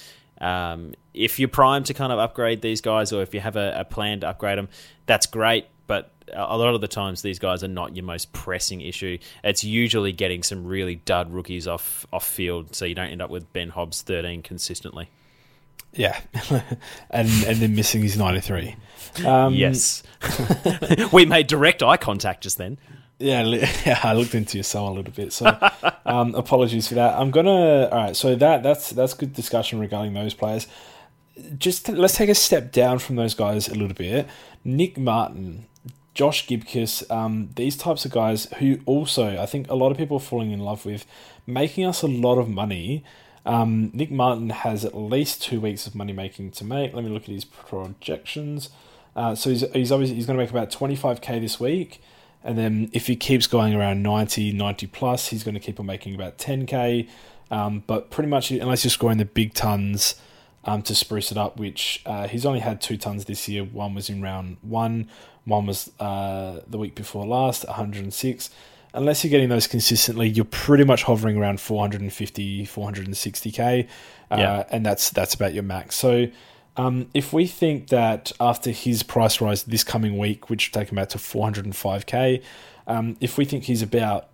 um, if you're primed to kind of upgrade these guys, or if you have a, a plan to upgrade them, that's great. But a lot of the times, these guys are not your most pressing issue. It's usually getting some really dud rookies off off field, so you don't end up with Ben Hobbs 13 consistently. Yeah, and and then missing his ninety three. Um, yes, we made direct eye contact just then. Yeah, yeah, I looked into your soul a little bit, so um, apologies for that. I'm gonna. All right, so that that's that's good discussion regarding those players. Just let's take a step down from those guys a little bit. Nick Martin, Josh Gibcus, um, these types of guys who also I think a lot of people are falling in love with, making us a lot of money. Um, Nick Martin has at least two weeks of money making to make. Let me look at his projections. Uh, so he's, he's obviously he's going to make about 25k this week. And then if he keeps going around 90, 90 plus, he's going to keep on making about 10k. Um, but pretty much, unless you're scoring the big tons um, to spruce it up, which uh, he's only had two tons this year. One was in round one, one was uh, the week before last, 106 unless you're getting those consistently, you're pretty much hovering around 450, 460k, uh, yeah. and that's that's about your max. So. Um, if we think that after his price rise this coming week, which will take him out to 405k, um, if we think he's about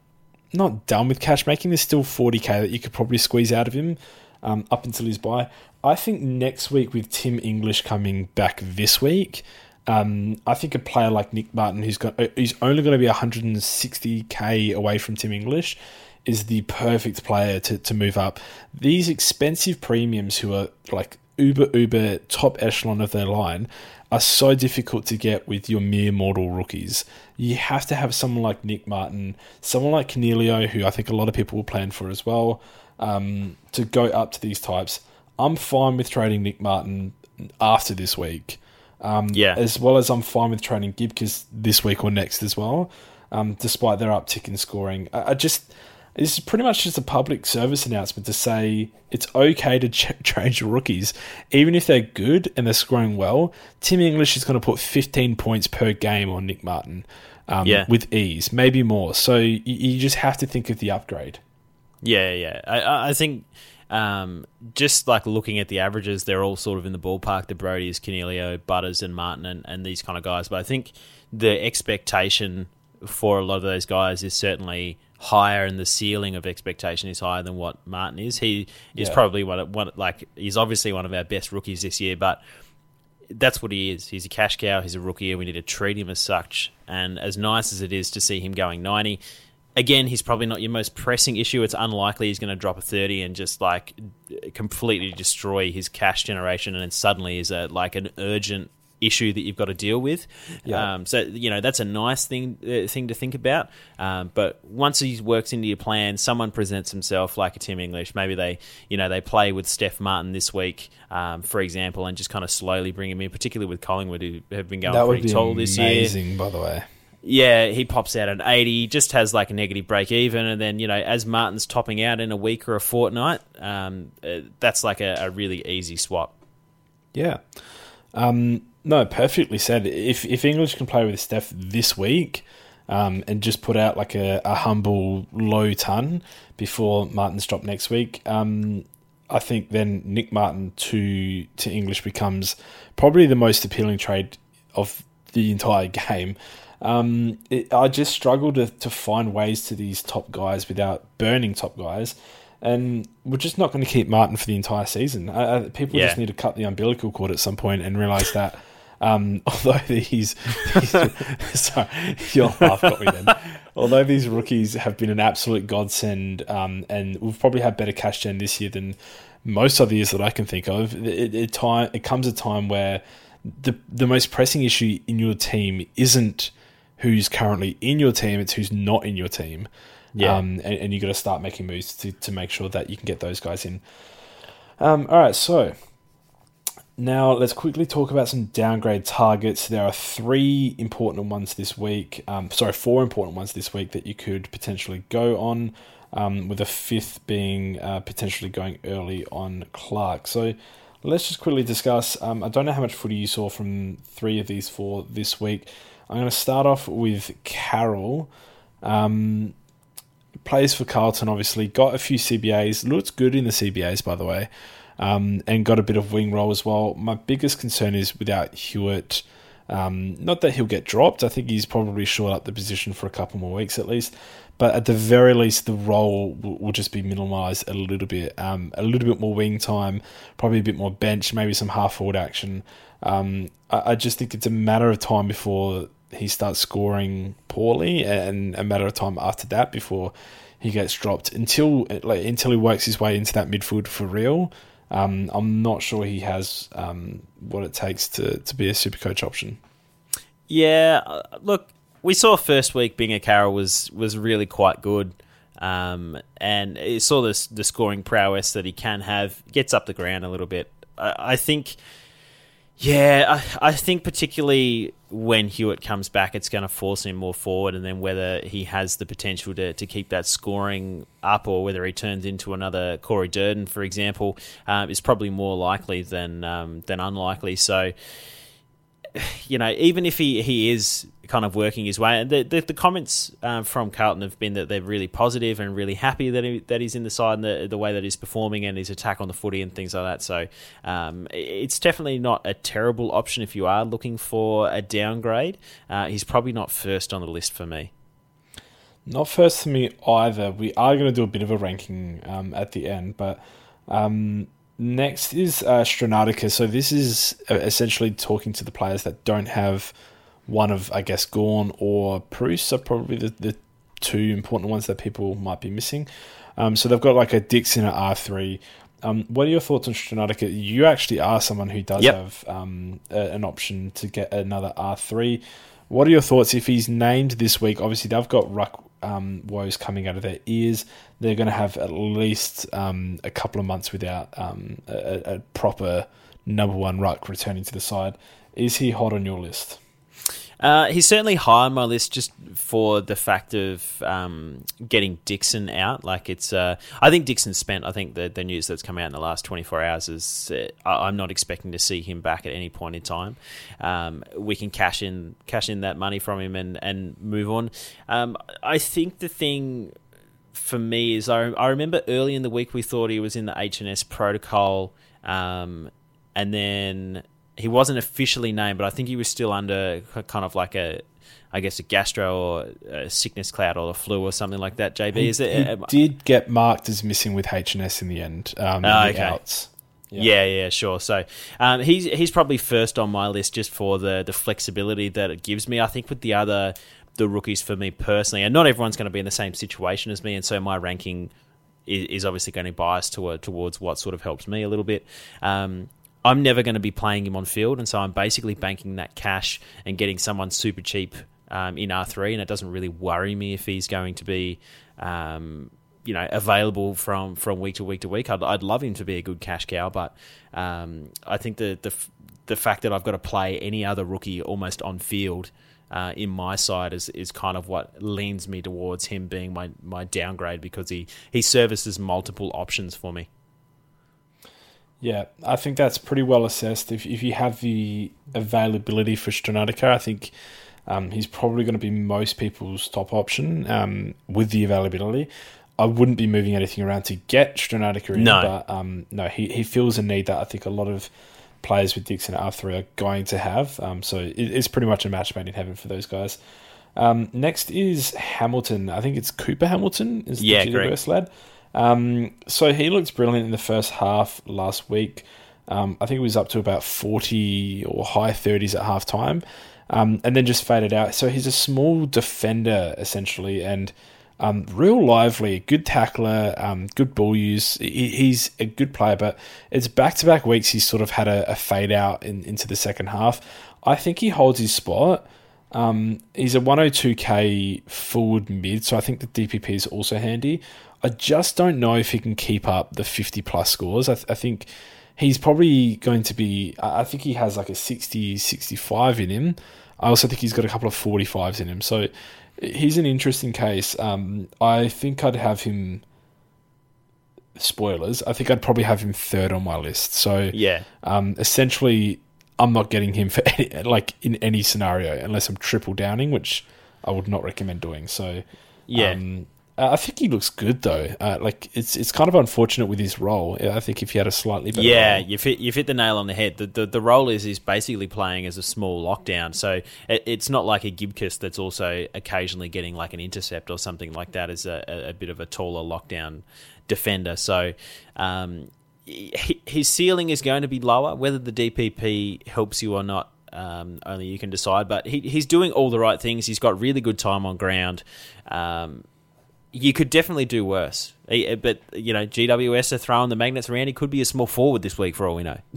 not done with cash making, there's still 40k that you could probably squeeze out of him um, up until his bye. I think next week with Tim English coming back this week, um, I think a player like Nick Martin, who's got he's only going to be 160k away from Tim English, is the perfect player to, to move up. These expensive premiums who are like uber uber top echelon of their line are so difficult to get with your mere mortal rookies. You have to have someone like Nick Martin, someone like Coniglio, who I think a lot of people will plan for as well, um, to go up to these types. I'm fine with trading Nick Martin after this week. Um, yeah. As well as I'm fine with trading Gibcus this week or next as well, um, despite their uptick in scoring. I, I, just. This is pretty much just a public service announcement to say it's okay to ch- change your rookies. Even if they're good and they're scoring well, Tim English is going to put 15 points per game on Nick Martin um, yeah. with ease, maybe more. So you, you just have to think of the upgrade. Yeah, yeah. I, I think um, just like looking at the averages, they're all sort of in the ballpark. The Brodie's, Coniglio, Butters, and Martin, and, and these kind of guys. But I think the expectation for a lot of those guys is certainly higher, and the ceiling of expectation is higher than what Martin is. He is yeah. probably one of one like he's obviously one of our best rookies this year, but that's what he is. He's a cash cow. He's a rookie, and we need to treat him as such. And as nice as it is to see him going ninety, again, he's probably not your most pressing issue. It's unlikely he's going to drop a 30 and just like completely destroy his cash generation and then suddenly is a like an urgent issue that you've got to deal with. Yeah. Um, so you know that's a nice thing uh, thing to think about. Um, but once he works into your plan, someone presents himself like a Tim English. Maybe they you know they play with Steph Martin this week, um, for example, and just kind of slowly bring him in. Particularly with Collingwood, who have been going that pretty tall this year. Amazing, by the way yeah, he pops out at 80, just has like a negative break even. And then, you know, as Martin's topping out in a week or a fortnight, um, uh, that's like a, a, really easy swap. Yeah. Um, no, perfectly said. If, if English can play with Steph this week um, and just put out like a, a, humble low ton before Martin's drop next week, um, I think then Nick Martin to, to English becomes probably the most appealing trade of the entire game. Um, it, I just struggle to, to find ways to these top guys without burning top guys. And we're just not going to keep Martin for the entire season. Uh, people yeah. just need to cut the umbilical cord at some point and realize that. Um, although these, these sorry, your laugh got me then. although these rookies have been an absolute godsend, um, and we've probably had better cash gen this year than most other years that I can think of. It, it, time it comes a time where the the most pressing issue in your team isn't who's currently in your team, it's who's not in your team. Yeah. Um, and, and you got to start making moves to, to make sure that you can get those guys in. Um, all right, so now let's quickly talk about some downgrade targets. There are three important ones this week. Um, sorry, four important ones this week that you could potentially go on. Um, with a fifth being uh, potentially going early on Clark. So let's just quickly discuss. Um, I don't know how much footy you saw from three of these four this week. I'm going to start off with Carroll. Um, plays for Carlton, obviously. Got a few CBAs. Looks good in the CBAs, by the way. Um, and got a bit of wing role as well. My biggest concern is without Hewett. Um, not that he'll get dropped. I think he's probably short up the position for a couple more weeks at least. But at the very least, the role will, will just be minimised a little bit. Um, a little bit more wing time, probably a bit more bench, maybe some half forward action. Um, I, I just think it's a matter of time before he starts scoring poorly, and a matter of time after that before he gets dropped. Until like until he works his way into that midfield for real, um, I'm not sure he has um, what it takes to to be a super coach option. Yeah, uh, look, we saw first week Binga Carroll was was really quite good. Um, and saw this the scoring prowess that he can have gets up the ground a little bit. I, I think yeah, I, I, think particularly when Hewett comes back, it's going to force him more forward, and then whether he has the potential to, to keep that scoring up or whether he turns into another Corey Durdin, for example, um, is probably more likely than um, than unlikely. So you know, even if he, he is kind of working his way, and the, the, the comments um, from Carlton have been that they're really positive and really happy that he, that he's in the side and the, the way that he's performing and his attack on the footy and things like that. So um, it's definitely not a terrible option if you are looking for a downgrade. Uh, he's probably not first on the list for me. Not first for me either. We are going to do a bit of a ranking um, at the end, but um, Next is uh, Stranatica. So this is uh, essentially talking to the players that don't have one of, I guess, Gawn or Bruce are probably the, the two important ones that people might be missing. Um, so they've got like a Dixon at R3. Um, what are your thoughts on Stranatica? You actually are someone who does yep. have um, a, an option to get another R3. What are your thoughts if he's named this week? Obviously, they've got ruck um, woes coming out of their ears. They're going to have at least um, a couple of months without um, a, a, proper number one ruck returning to the side. Is he hot on your list? Uh, he's certainly high on my list just for the fact of um, getting Dixon out. Like it's, uh, I think Dixon's spent. I think the the news that's come out in the last twenty four hours is uh, I'm not expecting to see him back at any point in time. Um, we can cash in cash in that money from him and and move on. Um, I think the thing for me is I, I remember early in the week we thought he was in the HNS protocol, um, and then he wasn't officially named, but I think he was still under kind of like a, I guess a gastro or a sickness cloud or a flu or something like that. JB, he, is it? He uh, did get marked as missing with HNS in the end. Um, oh, okay. Outs. Yeah. yeah, yeah, sure. So um, he's he's probably first on my list just for the the flexibility that it gives me. I think with the other the rookies for me personally, and not everyone's going to be in the same situation as me, and so my ranking is, is obviously going to bias toward, towards what sort of helps me a little bit. Um, I'm never going to be playing him on field, and so I'm basically banking that cash and getting someone super cheap um, in R3, and it doesn't really worry me if he's going to be, um, you know, available from, from week to week to week. I'd, I'd love him to be a good cash cow, but um, I think the, the the fact that I've got to play any other rookie almost on field uh, in my side is, is kind of what leans me towards him being my, my downgrade because he, he services multiple options for me. Yeah, I think that's pretty well assessed. If if you have the availability for Stranatica, I think um, he's probably going to be most people's top option um, with the availability. I wouldn't be moving anything around to get Stranatica in, no. but um, no, he, he feels a need that I think a lot of players with Dixon at R3 are going to have. Um, so it, it's pretty much a match made in heaven for those guys. Um, next is Hamilton. I think it's Cooper Hamilton is the yeah, lad. Um, so he looked brilliant in the first half last week. Um, I think he was up to about 40 or high 30s at half time, um, and then just faded out. So he's a small defender, essentially, and um, real lively, good tackler, um, good ball use. He, he's a good player, but it's back to back weeks he's sort of had a, a, fade out in, into the second half. I think he holds his spot. Um, he's a 102k forward mid, so I think the DPP is also handy. I just don't know if he can keep up the 50 plus scores. I, th- I think he's probably going to be, I think he has like a 60, 65 in him. I also think he's got a couple of 45s in him. So he's an interesting case. Um, I think I'd have him. Spoilers. I think I'd probably have him third on my list. So yeah, um, essentially, I'm not getting him for any, like in any scenario unless I'm triple downing, which I would not recommend doing. So yeah, um, Uh, I think he looks good though. Uh, like it's it's kind of unfortunate with his role. I think if he had a slightly better yeah, role- you fit you fit the nail on the head. The the, the role is is basically playing as a small lockdown, so it, it's not like a Gibcus that's also occasionally getting like an intercept or something like that as a, a, a bit of a taller lockdown defender. So. Um, he- his ceiling is going to be lower. Whether the DPP helps you or not, um, only you can decide. But he, he's doing all the right things. He's got really good time on ground. Um, you could definitely do worse. But, you know, GWS are throwing the magnets around. He could be a small forward this week for all we know.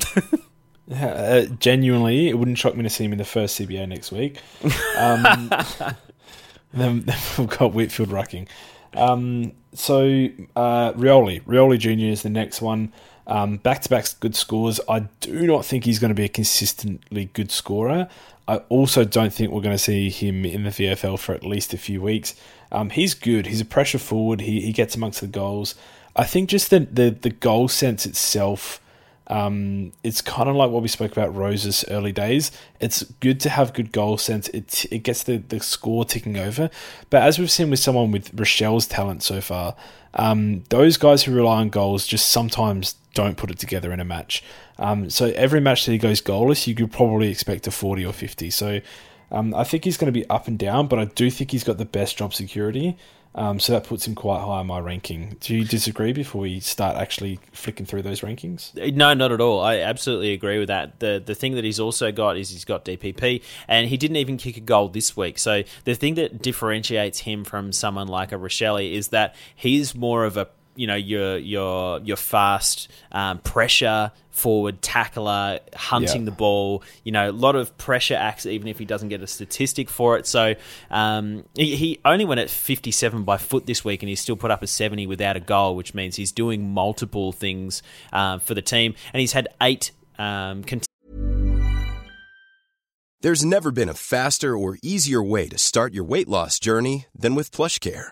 Uh, genuinely, it wouldn't shock me to see him in the first CBA next week. Um, then, then we've got Whitfield rucking. Um, so uh, Rioli, Rioli Junior is the next one. Um, back-to-back good scores. I do not think he's going to be a consistently good scorer. I also don't think we're going to see him in the VFL for at least a few weeks. Um, he's good. He's a pressure forward. He he gets amongst the goals. I think just the the, the goal sense itself. Um, it's kind of like what we spoke about Rose's early days. It's good to have good goal sense. It it gets the, the score ticking over. But as we've seen with someone with Rachele's talent so far, um, those guys who rely on goals just sometimes don't put it together in a match. Um, so every match that he goes goalless, you could probably expect a 40 or 50. So um, I think he's going to be up and down, but I do think he's got the best job security. Um, so that puts him quite high on my ranking. Do you disagree before we start actually flicking through those rankings? No, not at all. I absolutely agree with that. The the thing that he's also got is he's got DPP, and he didn't even kick a goal this week. So the thing that differentiates him from someone like a Rachele is that he's more of a you know your your your fast um, pressure forward tackler hunting Yeah. the ball you know a lot of pressure acts even if he doesn't get a statistic for it so um, he, he only went at 57 by foot this week and he still put up a 70 without a goal which means he's doing multiple things um, for the team and he's had eight um, cont- There's never been a faster or easier way to start your weight loss journey than with PlushCare.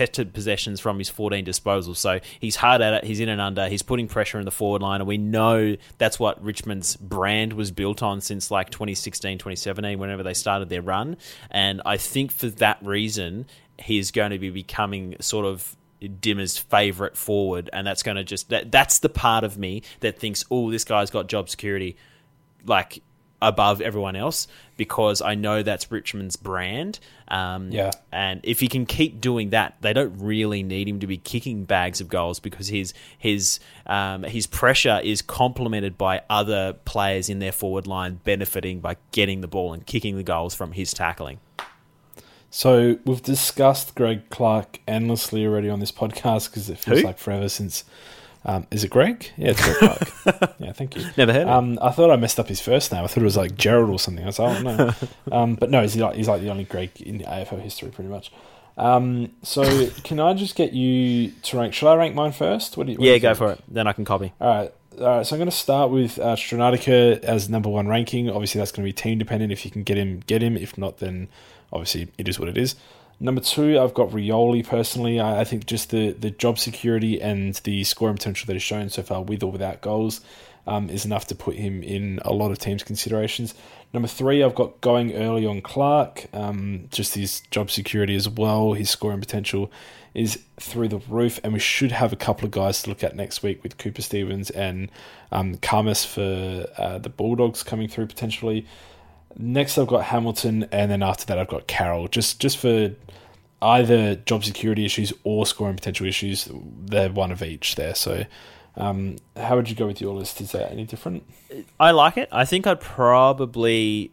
Contested possessions from his 14 disposals. So he's hard at it. He's in and under. He's putting pressure in the forward line. And we know that's what Richmond's brand was built on since like 2016, 2017, whenever they started their run. And I think for that reason, he's going to be becoming sort of Dimma's favourite forward. And that's going to just, that, that's the part of me that thinks, oh, this guy's got job security. Like, above everyone else because I know that's Richmond's brand. Um, Yeah. and if he can keep doing that, they don't really need him to be kicking bags of goals because his his um, his pressure is complemented by other players in their forward line benefiting by getting the ball and kicking the goals from his tackling. So we've discussed Greg Clark endlessly already on this podcast because it feels Who? like forever since. Um, is it Greg? Yeah, it's Greg Clark. yeah, thank you. Never heard of Um, I thought I messed up his first name. I thought it was like Gerald or something. I was like, oh no. um, but no, he's like, he's like the only Greg in the AFL history, pretty much. Um, so can I just get you to rank? Should I rank mine first? What do you? what do Yeah, you go think? for it. Then I can copy. All right. All right, so I'm going to start with uh, as number one ranking. Obviously, that's going to be team dependent. If you can get him, get him. If not, then obviously it is what it is. Number two, I've got Rioli personally. I, I think just the, the job security and the scoring potential that he's shown so far, with or without goals, um, is enough to put him in a lot of teams' considerations. Number three, I've got going early on Clark. Um, just his job security as well, his scoring potential is through the roof, and we should have a couple of guys to look at next week with Cooper Stevens and um, Karmas for uh, the Bulldogs coming through potentially. Next, I've got Hamilton, and then after that, I've got Carroll. Just just for either job security issues or scoring potential issues. They're one of each there. So, um, how would you go with your list? Is that any different? I like it. I think I'd probably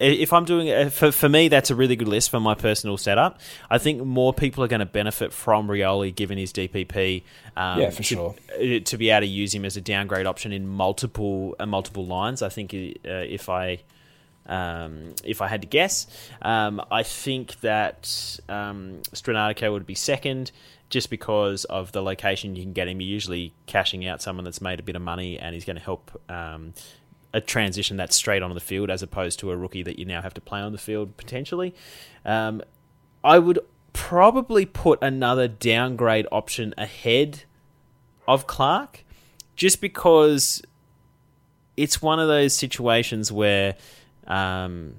if I'm doing it for for me, that's a really good list for my personal setup. I think more people are going to benefit from Rioli given his DPP. Um, yeah, for to, sure. Uh, to be able to use him as a downgrade option in multiple uh, multiple lines, I think uh, if I um, if I had to guess, um, I think that um, would be second. Just because of the location you can get him, you're usually cashing out someone that's made a bit of money and he's going to help um, a transition that's straight onto the field as opposed to a rookie that you now have to play on the field potentially. Um, I would probably put another downgrade option ahead of Clark just because it's one of those situations where um,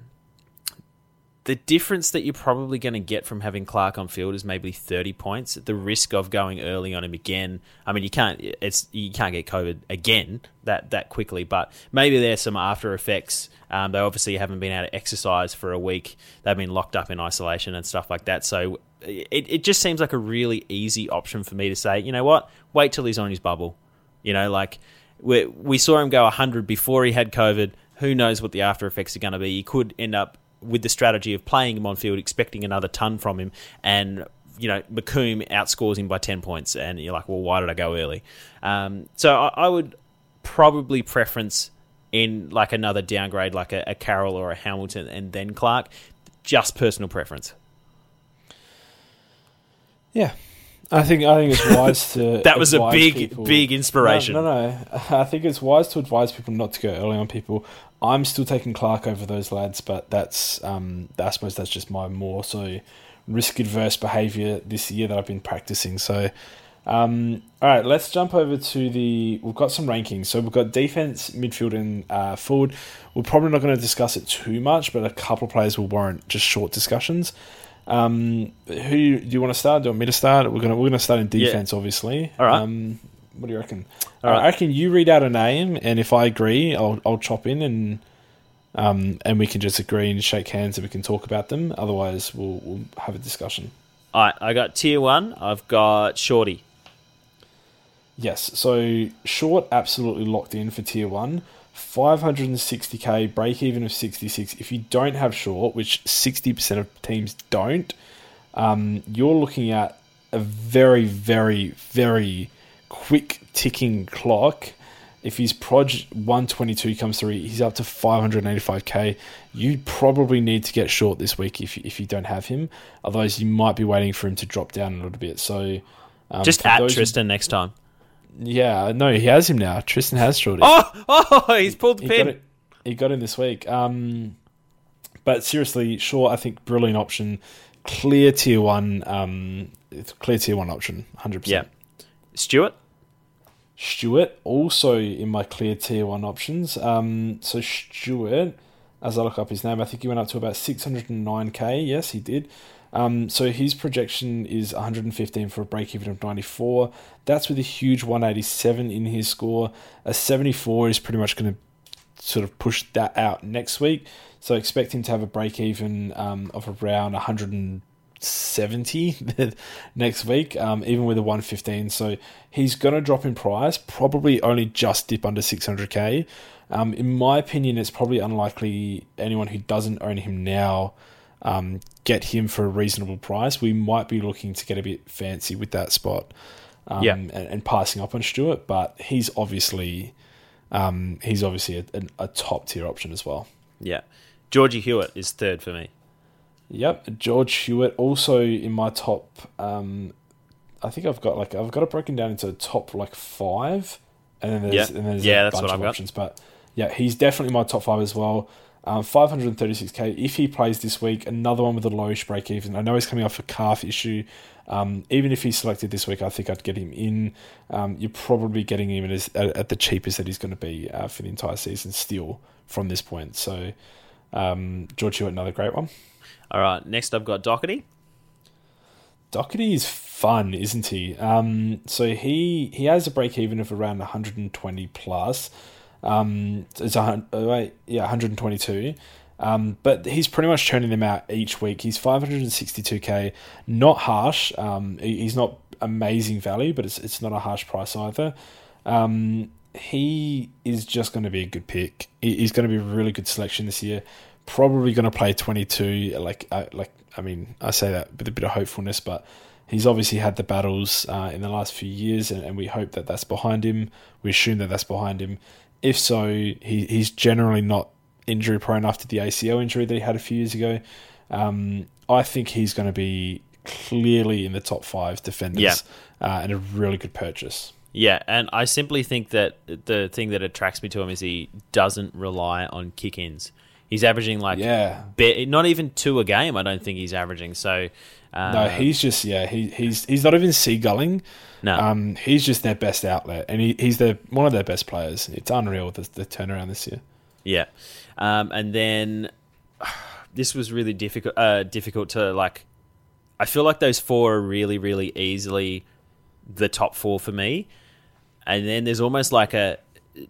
the difference that you're probably going to get from having Clark on field is maybe 30 points. The risk of going early on him again. I mean, you can't it's you can't get COVID again that that quickly, but maybe there's some after effects. Um, they obviously haven't been able to exercise for a week. They've been locked up in isolation and stuff like that. So it it just seems like a really easy option for me to say, you know what, wait till he's on his bubble. You know, like we we saw him go 100 before he had COVID. Who knows what the after effects are going to be? He could end up with the strategy of playing him on field, expecting another ton from him, and you know McComb outscores him by ten points, and you're like, well, why did I go early? Um, so I, I, would probably preference in like another downgrade, like a, a Carroll or a Hamilton, and then Clark. Just personal preference. Yeah, I think I think it's wise to. that was a big people. big inspiration. No, no, no, I think it's wise to advise people not to go early on people. I'm still taking Clark over those lads, but that's um, I suppose that's just my more so risk adverse behaviour this year that I've been practicing. So, um, all right, let's jump over to the. We've got some rankings. So we've got defense, midfield, and uh, forward. We're probably not going to discuss it too much, but a couple of players will warrant just short discussions. Um, who do you want to start? Do you want me to start? We're gonna we're gonna start in defense, yeah. obviously. All right. Um, what do you reckon? All right. I reckon you read out a name, and if I agree, I'll I'll chop in and um and we can just agree and shake hands and we can talk about them. Otherwise, we'll we'll have a discussion. All right. I got tier one. I've got Shorty. Yes. So Short, absolutely locked in for tier one. 560k break even of 66. If you don't have Short, which 60% of teams don't, um, you're looking at a very, very, very quick ticking clock. If his Proj 122 comes through, he's up to 585k. You probably need to get Short this week if you, if you don't have him. Otherwise, you might be waiting for him to drop down a little bit. So um, just at Tristan next time. Yeah, no, he has him now. Tristan has Shorty. Oh, oh, he's pulled the he pin. Got he got him this week. Um, but seriously, sure, I think brilliant option. Clear tier one, um, clear tier one option, hundred percent. Yeah, Stewart. Stewart also in my clear tier one options. Um, so Stewart, as I look up his name, I think he went up to about six hundred and nine k. Yes, he did. Um, so his projection is 115 for a break even of 94. That's with a huge 187 in his score. A 74 is pretty much going to sort of push that out next week. So expect him to have a break even um, of around 170 next week, um, even with a 115. So he's going to drop in price, probably only just dip under 600k. Um, in my opinion, it's probably unlikely anyone who doesn't own him now um, get him for a reasonable price, we might be looking to get a bit fancy with that spot. Um, yeah. and, and, passing up on Stewart, but he's obviously um, he's obviously a, a, top tier option as well. Yeah, Georgie Hewett is third for me. Yep, George Hewett also in my top. Um, I think I've got like I've got it broken down into top like five, and then there's, yeah, and there's yeah, a that's bunch what of I've options. Got. But yeah, he's definitely my top five as well. Um, 536k if he plays this week. Another one with a lowish break even. I know he's coming off a calf issue. Um, even if he's selected this week, I think I'd get him in. Um, you're probably getting him at, at, the cheapest that he's going to be uh, for the entire season still from this point. So, um, George Hewett, another great one. All right, next I've got Doherty. Doherty is fun, isn't he? Um, so he he has a break even of around 120 plus. Um, it's a, uh, yeah, 122. Um, but he's pretty much churning them out each week. He's 562k, not harsh. Um, he's not amazing value, but it's it's not a harsh price either. Um, he is just going to be a good pick. He's going to be a really good selection this year. Probably going to play 22. Like, I, like I mean, I say that with a bit of hopefulness, but he's obviously had the battles uh, in the last few years, and, and, we hope that that's behind him. We assume that that's behind him. If so, he, he's generally not injury prone after the ACL injury that he had a few years ago. Um, I think he's going to be clearly in the top five defenders yeah. uh, and a really good purchase. Yeah, and I simply think that the thing that attracts me to him is he doesn't rely on kick ins. He's averaging like yeah, be- not even two a game. I don't think he's averaging. So uh, no, he's just yeah, he, he's he's not even seagulling. No, um, he's just their best outlet, and he, he's their one of their best players. It's unreal the, the turnaround this year. Yeah, um, and then this was really difficult. Uh, difficult to like. I feel like those four are really, really easily the top four for me, and then there's almost like a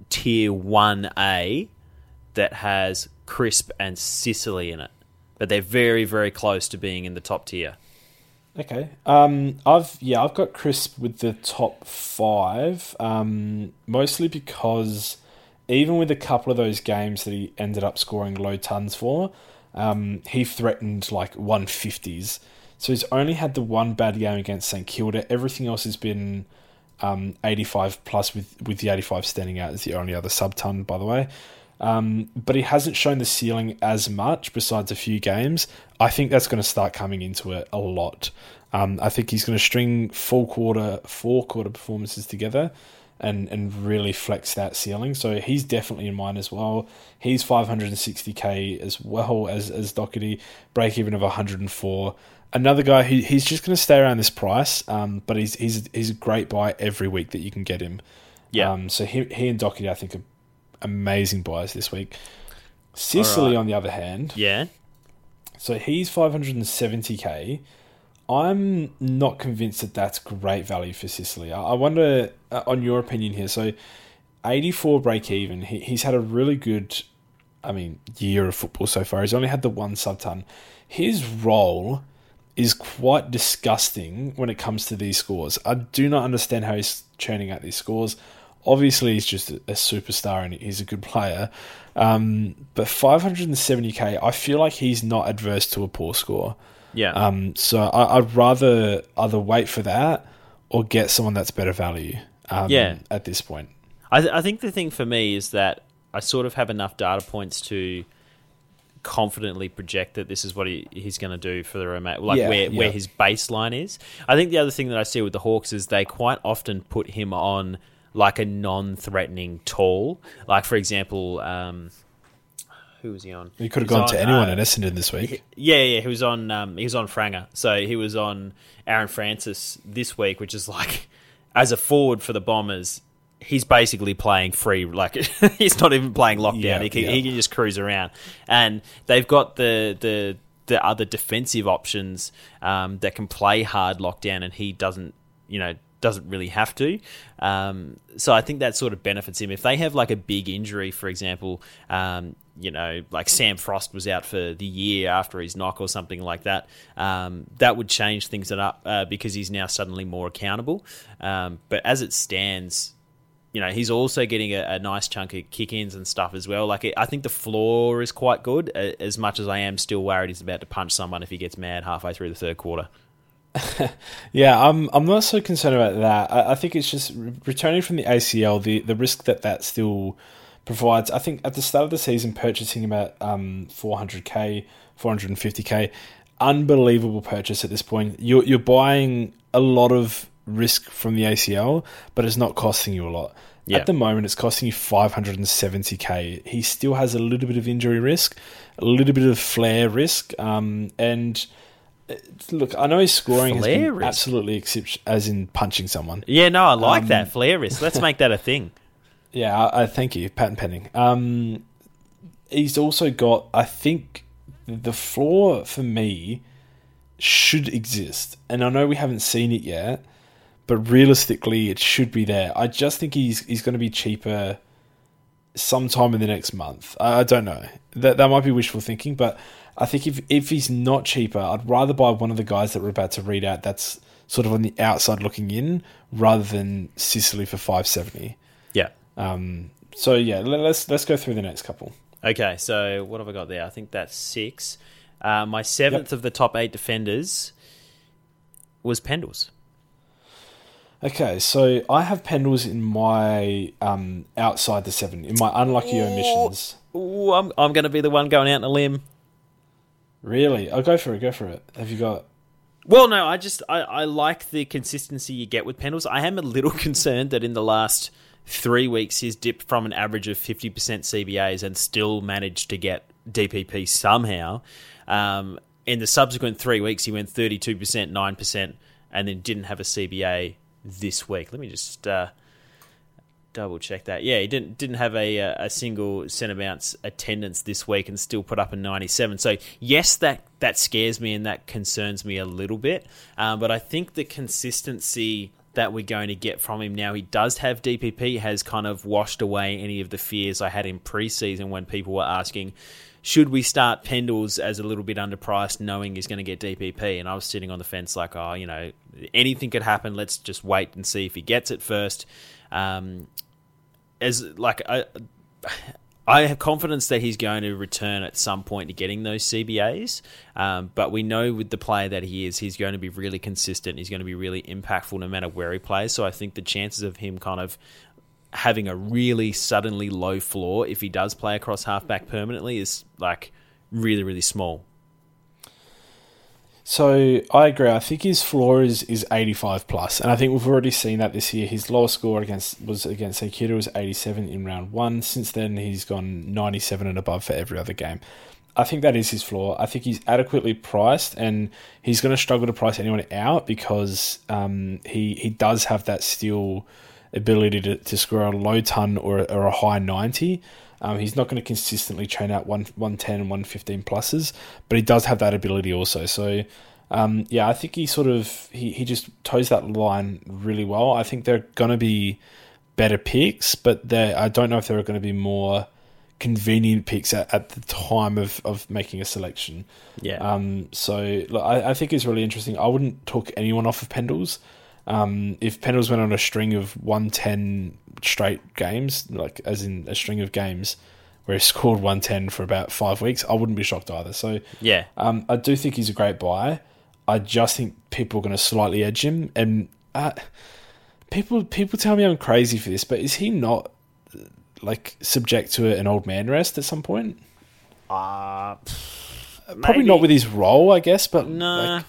tier one A that has Crisp and Sicily in it, but they're very, very close to being in the top tier. Okay. Um, I've yeah, I've got Crisp with the top five, um, mostly because even with a couple of those games that he ended up scoring low tons for, um, he threatened like 150s. So he's only had the one bad game against St Kilda. Everything else has been um, 85 plus, with, with the 85 standing out as the only other sub ton, by the way. Um, but he hasn't shown the ceiling as much besides a few games. I think that's going to start coming into it a lot. Um, I think he's going to string full quarter, four quarter performances together and and really flex that ceiling. So he's definitely in mine as well. He's 560k as well as as Doherty, break even of 104. Another guy who he's just going to stay around this price, um, but he's he's he's a great buy every week that you can get him. Yeah. Um, so he he and Doherty I think are amazing buys this week. Sicily right. on the other hand, yeah. So he's 570k. I'm not convinced that that's great value for Sicily. I wonder, uh, on your opinion here. So, 84 break even. He, he's had a really good, I mean, year of football so far. He's only had the one sub ton. His role is quite disgusting when it comes to these scores. I do not understand how he's churning out these scores. Obviously, he's just a, superstar and he's a good player. Um, but 570k, I feel like he's not adverse to a poor score. Yeah. Um, so I, would rather either wait for that or get someone that's better value. Um, yeah. At this point, I, th- I think the thing for me is that I sort of have enough data points to confidently project that this is what he, he's going to do for the remainder, like yeah, where, yeah. where his baseline is. I think the other thing that I see with the Hawks is they quite often put him on like a non-threatening tall. Like for example, um, who was he on? He could have gone on, to anyone uh, in Essendon this week. Yeah, yeah, he was on. Um, he was on Franger, so he was on Aaron Francis this week, which is like as a forward for the Bombers. He's basically playing free, like he's not even playing lockdown. Yeah, he, can, yeah. he can just cruise around, and they've got the the the other defensive options um, that can play hard lockdown, and he doesn't, you know, doesn't really have to. Um, so I think that sort of benefits him. If they have like a big injury, for example, um, you know, like Sam Frost was out for the year after his knock or something like that, um, that would change things up uh, because he's now suddenly more accountable. Um, but as it stands, you know, he's also getting a, a nice chunk of kick ins and stuff as well. Like, I think the floor is quite good, as much as I am still worried he's about to punch someone if he gets mad halfway through the third quarter. Yeah, I'm I'm not so concerned about that. I, I think it's just returning from the ACL, the the risk that that still provides. I think at the start of the season, purchasing about um, 400k, 450k, unbelievable purchase at this point. You're you're buying a lot of risk from the ACL, but it's not costing you a lot. Yeah. At the moment, it's costing you 570k. He still has a little bit of injury risk, a little bit of flare risk, um, and look, I know his scoring flare has been risk. absolutely exceptional, as in punching someone. Yeah, no, I like um, that flare risk. Let's make that a thing. Yeah, I, I thank you, patent pending. Um, he's also got, I think, the floor for me should exist, and I know we haven't seen it yet, but realistically, it should be there. I just think he's he's going to be cheaper sometime in the next month. I, I don't know. That that might be wishful thinking, but I think if if he's not cheaper, I'd rather buy one of the guys that we're about to read out. That's sort of on the outside looking in, rather than Sicily for five seventy. Yeah. Um. So yeah, let, let's let's go through the next couple. Okay, so what have I got there? I think that's six. Uh, my seventh Yep. of the top eight defenders was Pendles. Okay, so I have Pendles in my um outside the seven in my unlucky omissions. Ooh, I'm, I'm going to be the one going out on a limb. Really, I'll go for it. Go for it. Have you got? Well, no, I just I, I like the consistency you get with Pendles. I am a little concerned that in the last three weeks he's dipped from an average of fifty percent CBAs and still managed to get DPP somehow. Um, in the subsequent three weeks, he went thirty-two percent, nine percent, and then didn't have a CBA this week. Let me just uh, double check that. Yeah, he didn't didn't have a uh, a single centre bounce attendance this week and still put up a 97. So yes, that that scares me and that concerns me a little bit. Um, but I think the consistency that we're going to get from him now, he does have DPP, has kind of washed away any of the fears I had in preseason when people were asking. Should we start Pendles as a little bit underpriced, knowing he's going to get DPP? And I was sitting on the fence, like, oh, you know, anything could happen. Let's just wait and see if he gets it first. Um, as like I, I have confidence that he's going to return at some point to getting those CBAs. Um, but we know with the player that he is, he's going to be really consistent. He's going to be really impactful no matter where he plays. So I think the chances of him kind of having a really suddenly low floor if he does play across halfback permanently is like really really small. So I agree. I think his floor is, is 85 plus, and I think we've already seen that this year. His lowest score against was against Akita was 87 in round one. Since then, he's gone 97 and above for every other game. I think that is his floor. I think he's adequately priced, and he's going to struggle to price anyone out because um, he he does have that still ability to, to score a low ton or, or a high 90. Um, he's not going to consistently train out one 110 and 115 pluses, but he does have that ability also. So, um, yeah, I think he sort of he, he just toes that line really well. I think they're going to be better picks, but I don't know if there are going to be more convenient picks at, at the time of, of making a selection. Yeah. Um, so look, I, I think it's really interesting. I wouldn't talk anyone off of Pendles. Um, if Pendles went on a string of 110 straight games, like as in a string of games where he scored 110 for about five weeks, I wouldn't be shocked either. So yeah. um, I do think he's a great buy. I just think people are going to slightly edge him, and uh, people people tell me I'm crazy for this, but is he not like subject to an old man rest at some point? Uh, Probably not with his role, I guess, but No, like,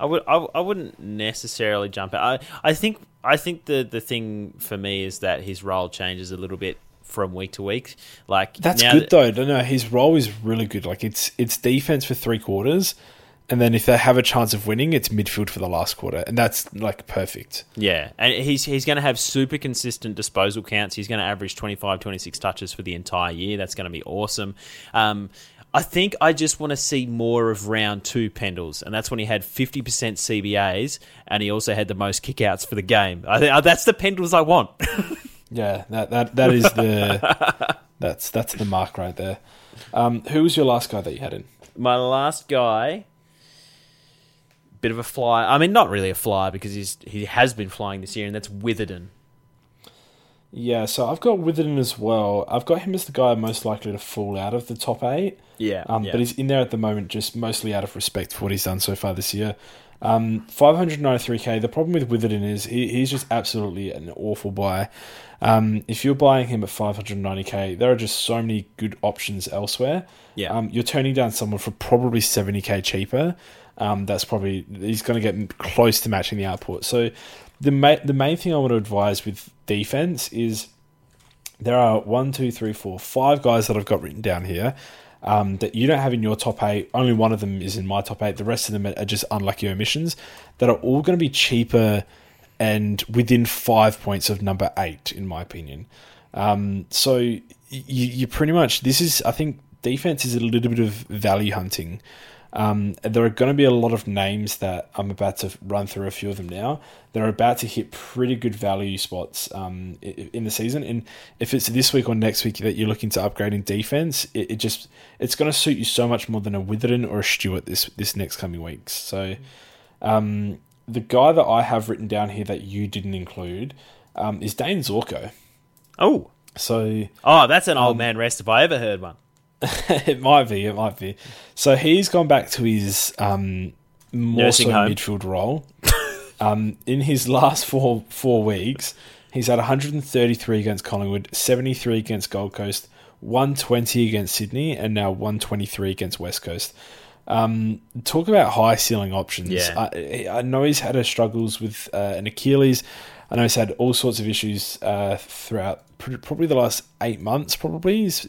I would. I, I wouldn't necessarily jump out. I, I think. I think the the thing for me is that his role changes a little bit from week to week. Like That's good that- though. No, no, his role is really good. Like it's it's defense for three quarters, and then if they have a chance of winning, it's midfield for the last quarter, and that's like perfect. Yeah, and he's he's going to have super consistent disposal counts. He's going to average 25, 26 touches for the entire year. That's going to be awesome. Um, I think I just want to see more of round two Pendles, and that's when he had 50% CBAs, and he also had the most kickouts for the game. I think that's the Pendles I want. Yeah, that that that is the that's that's the mark right there. Um, who was your last guy that you had in? My last guy, bit of a fly. I mean, not really a fly because he's he has been flying this year, and that's Witherden. Yeah, so I've got Witherden as well. I've got him as the guy most likely to fall out of the top eight. Yeah, Um, yeah. But he's in there at the moment just mostly out of respect for what he's done so far this year. Um, 593k. The problem with Witherden is he, he's just absolutely an awful buy. Um, if you're buying him at 590k, there are just so many good options elsewhere. Yeah. Um, you're turning down someone for probably 70k cheaper. Um, that's probably he's going to get close to matching the output. So the ma- the main thing I want to advise with defense is there are one, two, three, four, five guys that I've got written down here um, that you don't have in your top eight. Only one of them is in my top eight. The rest of them are just unlucky omissions that are all going to be cheaper and within five points of number eight, in my opinion. Um, so you, you pretty much this is I think defense is a little bit of value hunting. Um, there are going to be a lot of names that I'm about to run through a few of them now. They're about to hit pretty good value spots um, in the season, and if it's this week or next week that you're looking to upgrade in defense, it, it just it's going to suit you so much more than a Witherden or a Stewart this this next coming weeks. So, um, the guy that I have written down here that you didn't include um, is Dayne Zorko. Oh, so oh, that's an old man rest if I ever heard one. it might be. It might be. So he's gone back to his um, more Nursing so home. midfield role. um, in his last four four weeks, he's had 133 against Collingwood, 73 against Gold Coast, 120 against Sydney, and now 123 against West Coast. Um, talk about high ceiling options. Yeah. I, I know he's had his struggles with uh, an Achilles. I know he's had all sorts of issues uh, throughout pr- probably the last eight months. Probably he's,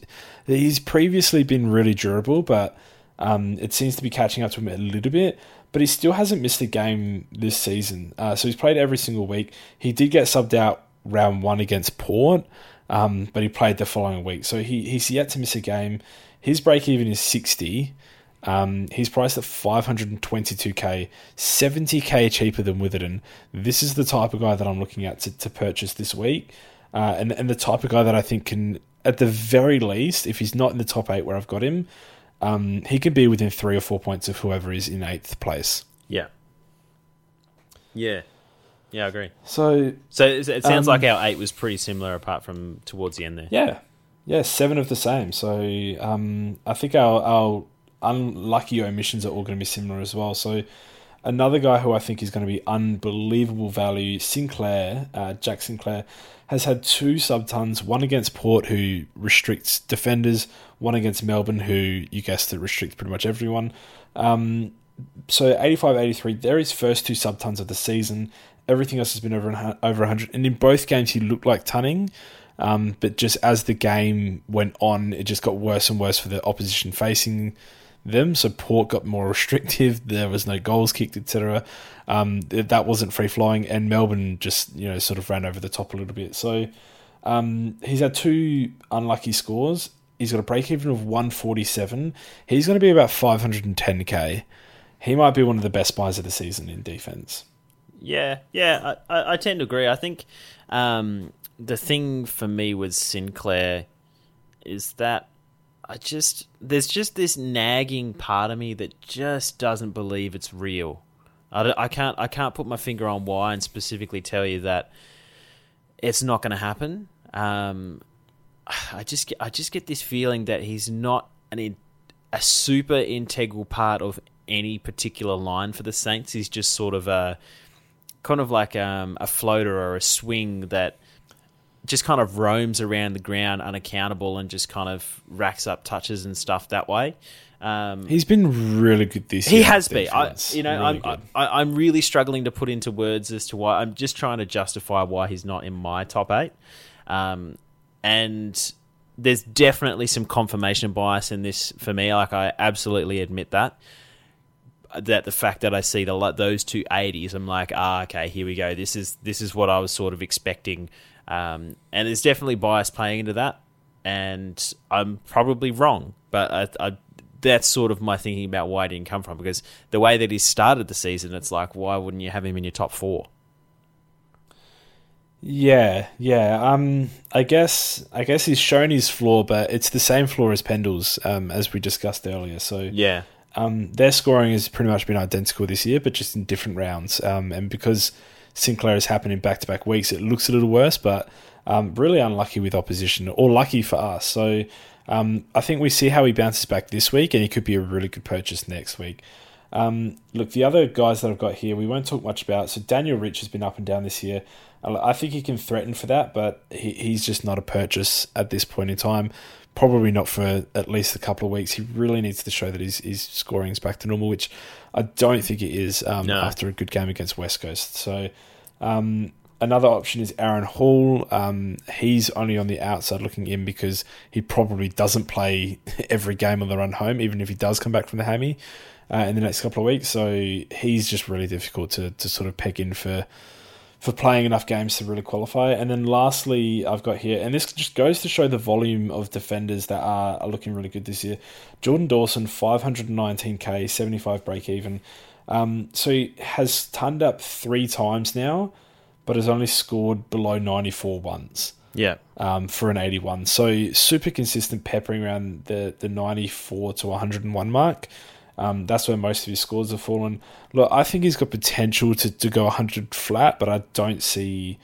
he's previously been really durable, but um, it seems to be catching up to him a little bit. But he still hasn't missed a game this season. Uh, so he's played every single week. He did get subbed out round one against Port, um, but he played the following week. So he, he's yet to miss a game. His break even is 60. Um, he's priced at 522k, 70k cheaper than Witherden. This is the type of guy that I'm looking at to, to purchase this week, uh, and and the type of guy that I think can, at the very least, if he's not in the top eight where I've got him, um, he could be within three or four points of whoever is in eighth place. Yeah. Yeah. Yeah, I agree. So So it sounds Um, like our eight was pretty similar, apart from towards the end there. Yeah, yeah, seven of the same. So um, I think our our unlucky omissions are all going to be similar as well. So another guy who I think is going to be unbelievable value, Sinclair, uh, Jack Sinclair, has had two subtons. One against Port, who restricts defenders. One against Melbourne, who you guessed it restricts pretty much everyone. Um, so 85 83 they're his first two subtons of the season everything else has been over over 100 and in both games he looked like tunning um, but just as the game went on it just got worse and worse for the opposition facing them so port got more restrictive there was no goals kicked etc um, that wasn't free flowing and melbourne just you know sort of ran over the top a little bit. So um, he's had two unlucky scores. He's got a break even of 147 he's going to be about 510k he might be one of the best buys of the season in defense. Yeah, yeah, I, I, tend to agree. I think um, the thing for me with Sinclair is that I just there's just this nagging part of me that just doesn't believe it's real. I, I can't I can't put my finger on why and specifically tell you that it's not going to happen. Um, I just get, I just get this feeling that he's not an a super integral part of any particular line for the Saints. He's just sort of a kind of like um, a floater or a swing that just kind of roams around the ground unaccountable and just kind of racks up touches and stuff that way. Um, He's been really good this he year. has with been. I, you know, Really I'm. I, I'm really struggling to put into words as to why. I'm just trying to justify why he's not in my top eight. Um, and there's definitely some confirmation bias in this for me. Like I absolutely admit that. That the fact that I see the those two eighties, I'm like, ah, okay, here we go. This is this is what I was sort of expecting, um, and there's definitely bias playing into that, and I'm probably wrong, but I, I, that's sort of my thinking about why it didn't come from because the way that he started the season, it's like, why wouldn't you have him in your top four? Yeah, yeah. Um, I guess I guess he's shown his flaw, but it's the same flaw as Pendle's, um, as we discussed earlier. So Yeah, um, their scoring has pretty much been identical this year, but just in different rounds. Um, and because Sinclair has happened in back to back weeks, it looks a little worse, but um, really unlucky with opposition, or lucky for us. So um, I think we see how he bounces back this week, and he could be a really good purchase next week. Um, look, the other guys that I've got here, we won't talk much about. So Daniel Rich has been up and down this year. I think he can threaten for that, but he, he's just not a purchase at this point in time. Probably not for at least a couple of weeks. He really needs to show that his, his scoring is back to normal, which I don't think it is um, No. after a good game against West Coast. So um, another option is Aaron Hall. Um, he's only on the outside looking in because he probably doesn't play every game on the run home, even if he does come back from the hammy uh, in the next couple of weeks. So he's just really difficult to, to sort of peg in for for playing enough games to really qualify. And then lastly, I've got here, and this just goes to show the volume of defenders that are, are looking really good this year. Jordan Dawson, 519k, 75 break even. Um, so he has turned up three times now, but has only scored below 94 once. Yeah. Um, for an 81. So super consistent, peppering around the, the 94 to 101 mark. Um, that's where most of his scores have fallen. Look, I think he's got potential to, to go 100 flat, but I don't see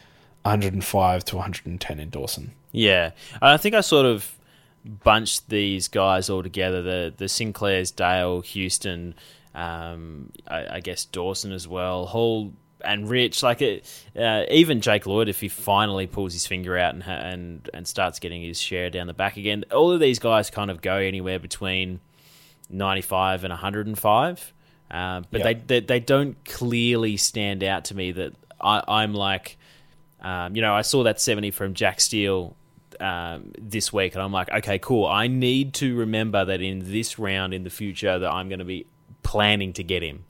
105 to 110 in Dawson. Yeah, I think I sort of bunched these guys all together. The the Sinclairs, Dale, Houston, um, I, I, guess Dawson as well. Hall and Rich, like it, uh, even Jake Lloyd, if he finally pulls his finger out and and and starts getting his share down the back again, all of these guys kind of go anywhere between 95 and 105. Uh, but yep. they, they, they don't clearly stand out to me that I, am like, um, you know, I saw that 70 from Jack Steele um, this week, and I'm like, okay, cool. I need to remember that in this round in the future that I'm going to be planning to get him.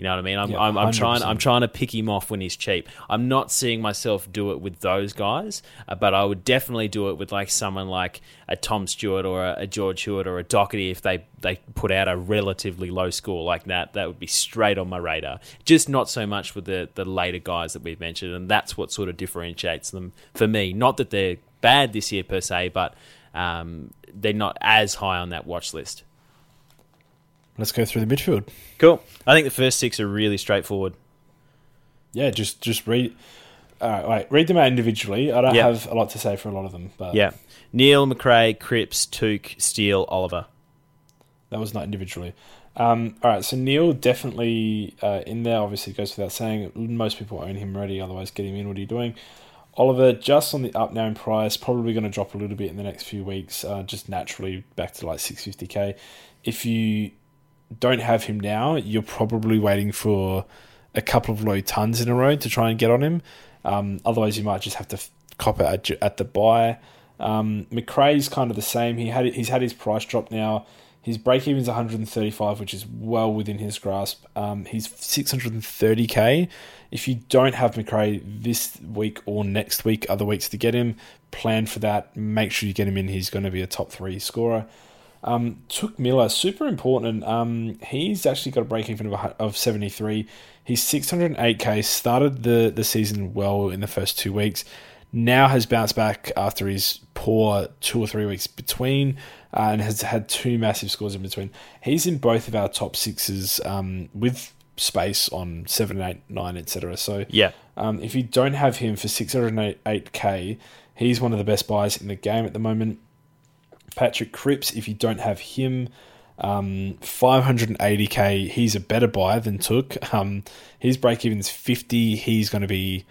You know what I mean? I'm, yeah, I'm, I'm, trying. I'm trying to pick him off when he's cheap. I'm not seeing myself do it with those guys, uh, but I would definitely do it with like someone like a Tom Stewart or a, a George Hewett or a Doherty if they they put out a relatively low score like that. That would be straight on my radar. Just not so much with the the later guys that we've mentioned, and that's what sort of differentiates them for me. Not that they're bad this year per se, but um, they're not as high on that watch list. Let's go through the midfield. Cool. I think the first six are really straightforward. Yeah, just just read. All right, wait, read them out individually. I don't yep. have a lot to say for a lot of them, but yeah, Neale, Macrae, Cripps, Touk, Steele, Oliver. That was not individually. Um, all right, so Neale definitely uh, in there. Obviously, goes without saying. Most people own him already. Otherwise, get him in. What are you doing? Oliver just on the up now in price. Probably going to drop a little bit in the next few weeks. Uh, just naturally back to like six fifty k. If you don't have him now, you're probably waiting for a couple of low tons in a row to try and get on him. Um, otherwise, you might just have to cop it at, at the buy. Um, Macrae's kind of the same. He had he's had his price drop now. His break even is 135, which is well within his grasp. Um, he's 630k. If you don't have Macrae this week or next week, other weeks to get him, plan for that. Make sure you get him in. He's going to be a top three scorer. Um, Touk Miller, super important. Um, he's actually got a break even of, of 73. He's 608k, started the, the season well in the first two weeks. Now has bounced back after his poor two or three weeks between uh, and has had two massive scores in between. He's in both of our top sixes um, with space on 7, 8, 9, etc. So yeah, um, if you don't have him for 608k, he's one of the best buys in the game at the moment. Patrick Cripps, if you don't have him, um, 580k, he's a better buy than Touk. Um, his break even is 50. He's going to be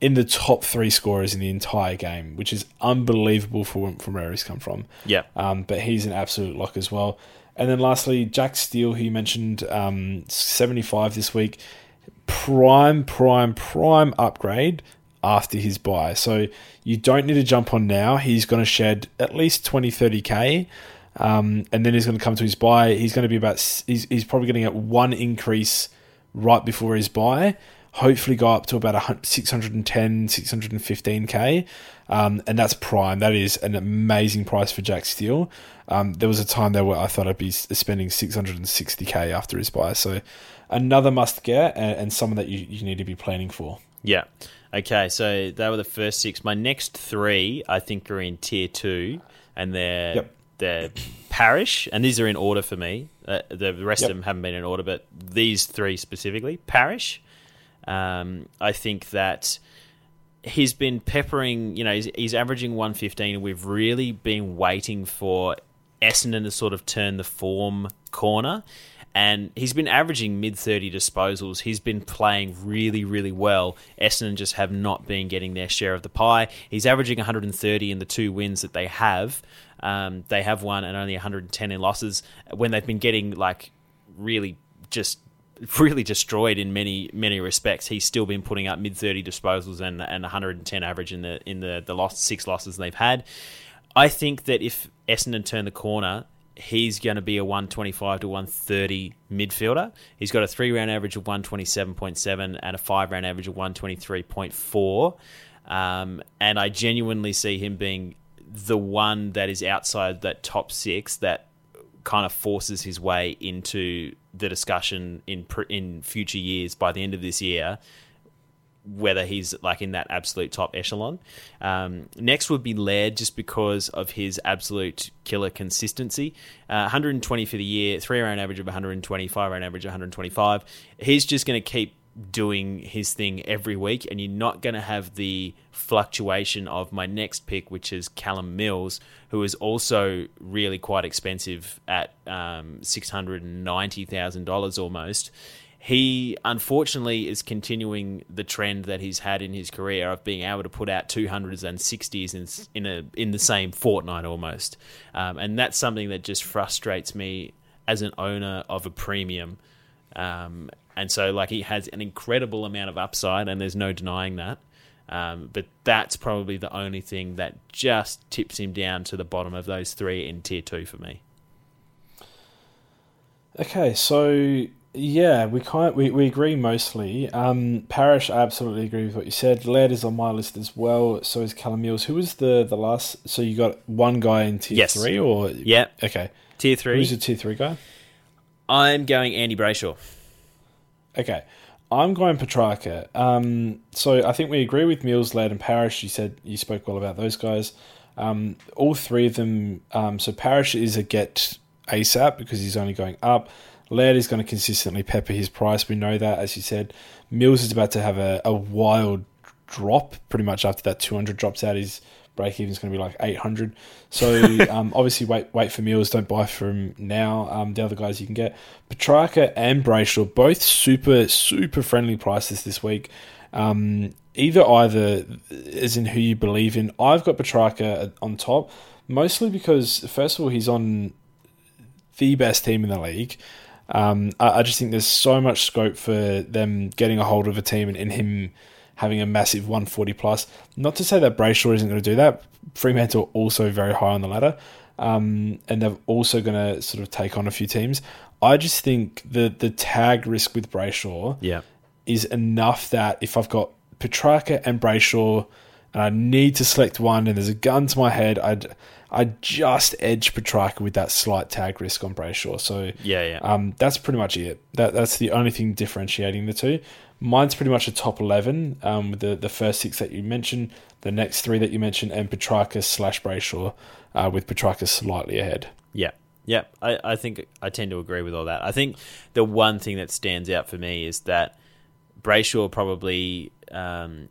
in the top three scorers in the entire game, which is unbelievable for from where he's come from. Yeah. Um, but he's an absolute lock as well. And then lastly, Jack Steele, who you mentioned, um, 75 this week. Prime, prime, prime upgrade after his buy. So you don't need to jump on now. He's going to shed at least 20, 30k. Um, and then he's going to come to his buy. He's going to be about, he's, he's probably going to get one increase right before his buy. Hopefully go up to about 610, 615k. Um, and that's prime. That is an amazing price for Jack Steele. Um, there was a time there where I thought I'd be spending 660k after his buy. So another must get and, and someone that you, you need to be planning for. Yeah. Okay, so they were the first six. My next three, I think, are in tier two, and they're yep. they're Parish, and these are in order for me. Uh, the rest yep. of them haven't been in order, but these three specifically, Parish. Um, I think that he's been peppering. You know, he's, he's averaging one fifteen, we've really been waiting for Essendon has sort of turned the form corner and he's been averaging mid 30 disposals. He's been playing really, really well. Essendon just have not been getting their share of the pie. He's averaging 130 in the two wins that they have. Um, they have won and only 110 in losses when they've been getting like really just really destroyed in many many respects. He's still been putting up mid 30 disposals and and 110 average in the in the the lost six losses they've had. I think that if Essendon turn the corner, he's going to be a 125 to 130 midfielder. He's got a three round average of 127.7 and a five round average of 123.4. Um, and I genuinely see him being the one that is outside that top six that kind of forces his way into the discussion in in future years by the end of this year whether he's like in that absolute top echelon. Um, next would be Laird, just because of his absolute killer consistency. Uh, 120 for the year, three round average of 125, round average of 125. He's just going to keep doing his thing every week, and you're not going to have the fluctuation of my next pick, which is Callum Mills, who is also really quite expensive at um, $690,000 almost. He unfortunately is continuing the trend that he's had in his career of being able to put out 200s and 60s in, in, a, in the same fortnight almost. Um, and that's something that just frustrates me as an owner of a premium. Um, and so, like, he has an incredible amount of upside, and there's no denying that. Um, but that's probably the only thing that just tips him down to the bottom of those three in tier two for me. Okay, so yeah, we kind we, we agree mostly. Um, Parish, I absolutely agree with what you said. Laird is on my list as well. So is Callum Mills. Who was the the last? So you got one guy in tier yes. three, or yeah, okay, tier three. Who's the tier three guy? I'm going Andy Brayshaw. Okay. I'm going Petracca. Um, so I think we agree with Mills, Laird, and Parish. You said you spoke well about those guys. Um, all three of them. Um, so Parish is a get ASAP because he's only going up. Laird is going to consistently pepper his price. We know that, as you said. Mills is about to have a, a wild drop pretty much after that 200 drops out. His break even is going to be like 800. So um, obviously, wait wait for Mills. Don't buy from now. Um, the other guys you can get Petracca and Brayshaw, both super super friendly prices this week. Um, either either as in who you believe in. I've got Petracca on top, mostly because first of all he's on the best team in the league. Um, I, I, just think there's so much scope for them getting a hold of a team and, and him having a massive 140 plus. Not to say that Brayshaw isn't going to do that. Fremantle also very high on the ladder, um, and they're also going to sort of take on a few teams. I just think the the tag risk with Brayshaw yeah. is enough that if I've got Petracca and Brayshaw and I need to select one and there's a gun to my head, I'd I just edge Petracca with that slight tag risk on Brayshaw. So yeah, yeah. Um, that's pretty much it. That that's the only thing differentiating the two. Mine's pretty much a top eleven um, with the the first six that you mentioned, the next three that you mentioned, and Petracca slash Brayshaw, uh, with Petracca slightly ahead. Yeah. Yeah, I, I think I tend to agree with all that. I think the one thing that stands out for me is that Brayshaw probably um,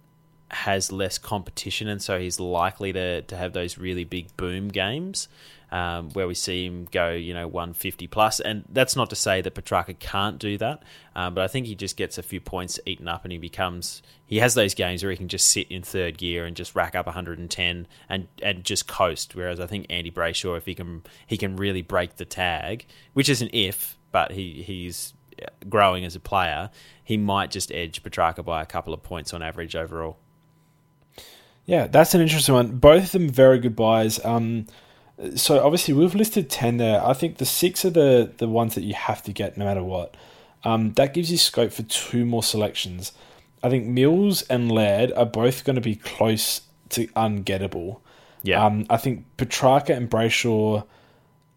has less competition, and so he's likely to, to have those really big boom games um, where we see him go, you know, 150 plus. And that's not to say that Petracca can't do that, um, but I think he just gets a few points eaten up and he becomes. He has those games where he can just sit in third gear and just rack up 110 and, and just coast. Whereas I think Andy Brayshaw, if he can he can really break the tag, which is an if, but he he's growing as a player, he might just edge Petracca by a couple of points on average overall. Yeah, that's an interesting one. Both of them very good buys. Um, so obviously we've listed ten there. I think the six are the the ones that you have to get no matter what. Um, that gives you scope for two more selections. I think Mills and Laird are both going to be close to ungettable. Yeah. Um, I think Petracca and Brayshaw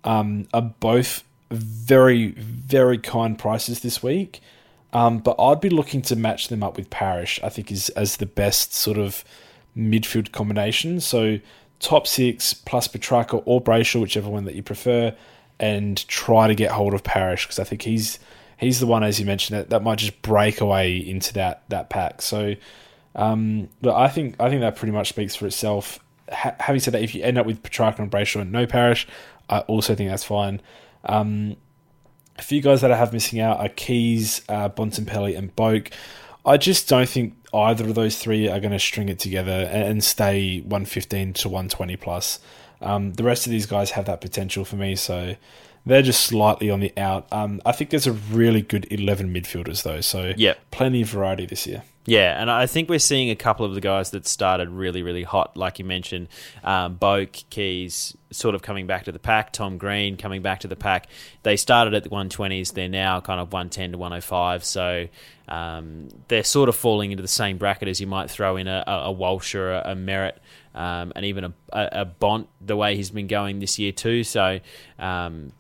um, are both very, very kind prices this week. Um, but I'd be looking to match them up with Parish. I think is as the best sort of midfield combination. So top six plus Petracca or Brayshaw, whichever one that you prefer, and try to get hold of Parish because I think he's he's the one, as you mentioned, that, that might just break away into that that pack. So, um, but I think I think that pretty much speaks for itself. Ha- having said that, if you end up with Petracca and Brayshaw and no Parish, I also think that's fine. Um, a few guys that I have missing out are Keys, uh, Bontempelli, and Boak. I just don't think either of those three are going to string it together and stay 115 to 120 plus. Um, the rest of these guys have that potential for me, so they're just slightly on the out. Um, I think there's a really good 11 midfielders though, so yep. plenty of variety this year. Yeah, and I think we're seeing a couple of the guys that started really, really hot, like you mentioned, um, Keys, sort of coming back to the pack, Tom Green coming back to the pack. They started at the 120s, they're now kind of 110 to 105, so um, they're sort of falling into the same bracket as you might throw in a, a Walsh or a, a Merrett. Um, and even a, a, a Bont, the way he's been going this year too. So um,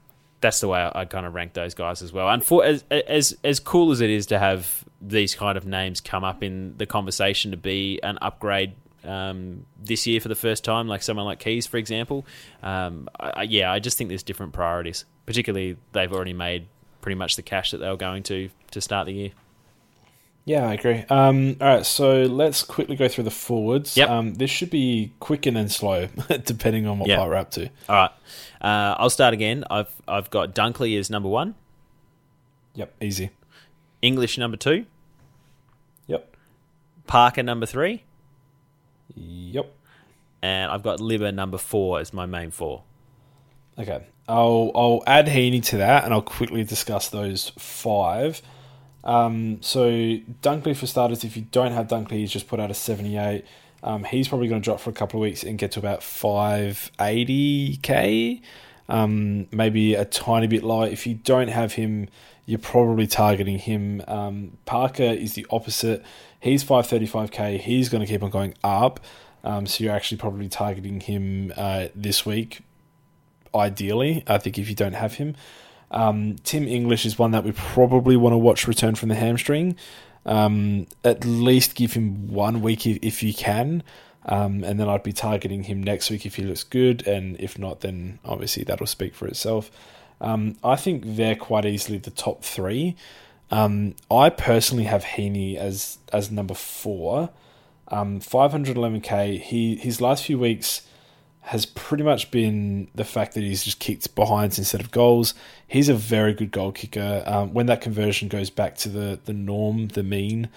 that's the way I, I, kind of rank those guys as well. And for as, as as cool as it is to have these kind of names come up in the conversation to be an upgrade um, this year for the first time, like someone like Keys, for example. Um, I, yeah, I just think there's different priorities. Particularly, they've already made pretty much the cash that they were going to to start the year. Yeah, I agree. Um, all right, so let's quickly go through the forwards. Yep. Um, this should be quick and then slow, depending on what Yep. part we're up to. All right, uh, I'll start again. I've I've got Dunkley as number one, Yep, easy. English number two, Yep, Parker number three, yep. and I've got Libber number four as my main four. Okay, I'll I'll add Heaney to that, and I'll quickly discuss those five. Um, so Dunkley for starters, if you don't have Dunkley, he's just put out a seventy-eight. Um, he's probably going to drop for a couple of weeks and get to about five eighty k, um, maybe a tiny bit lower. If you don't have him, you're probably targeting him. Um, Parker is the opposite. He's five thirty-five k. He's going to keep on going up. Um, so you're actually probably targeting him uh, this week ideally. I think if you don't have him, um, Tim English is one that we probably want to watch return from the hamstring. Um, at least give him one week if, you can, um, and then I'd be targeting him next week if he looks good, and if not, then obviously that'll speak for itself. Um, I think they're quite easily the top three. Um, I personally have Heaney as as number four. Um, 511k. He his last few weeks has pretty much been the fact that he's just kicked behinds instead of goals. He's a very good goal kicker. Um, when that conversion goes back to the, the norm, the mean,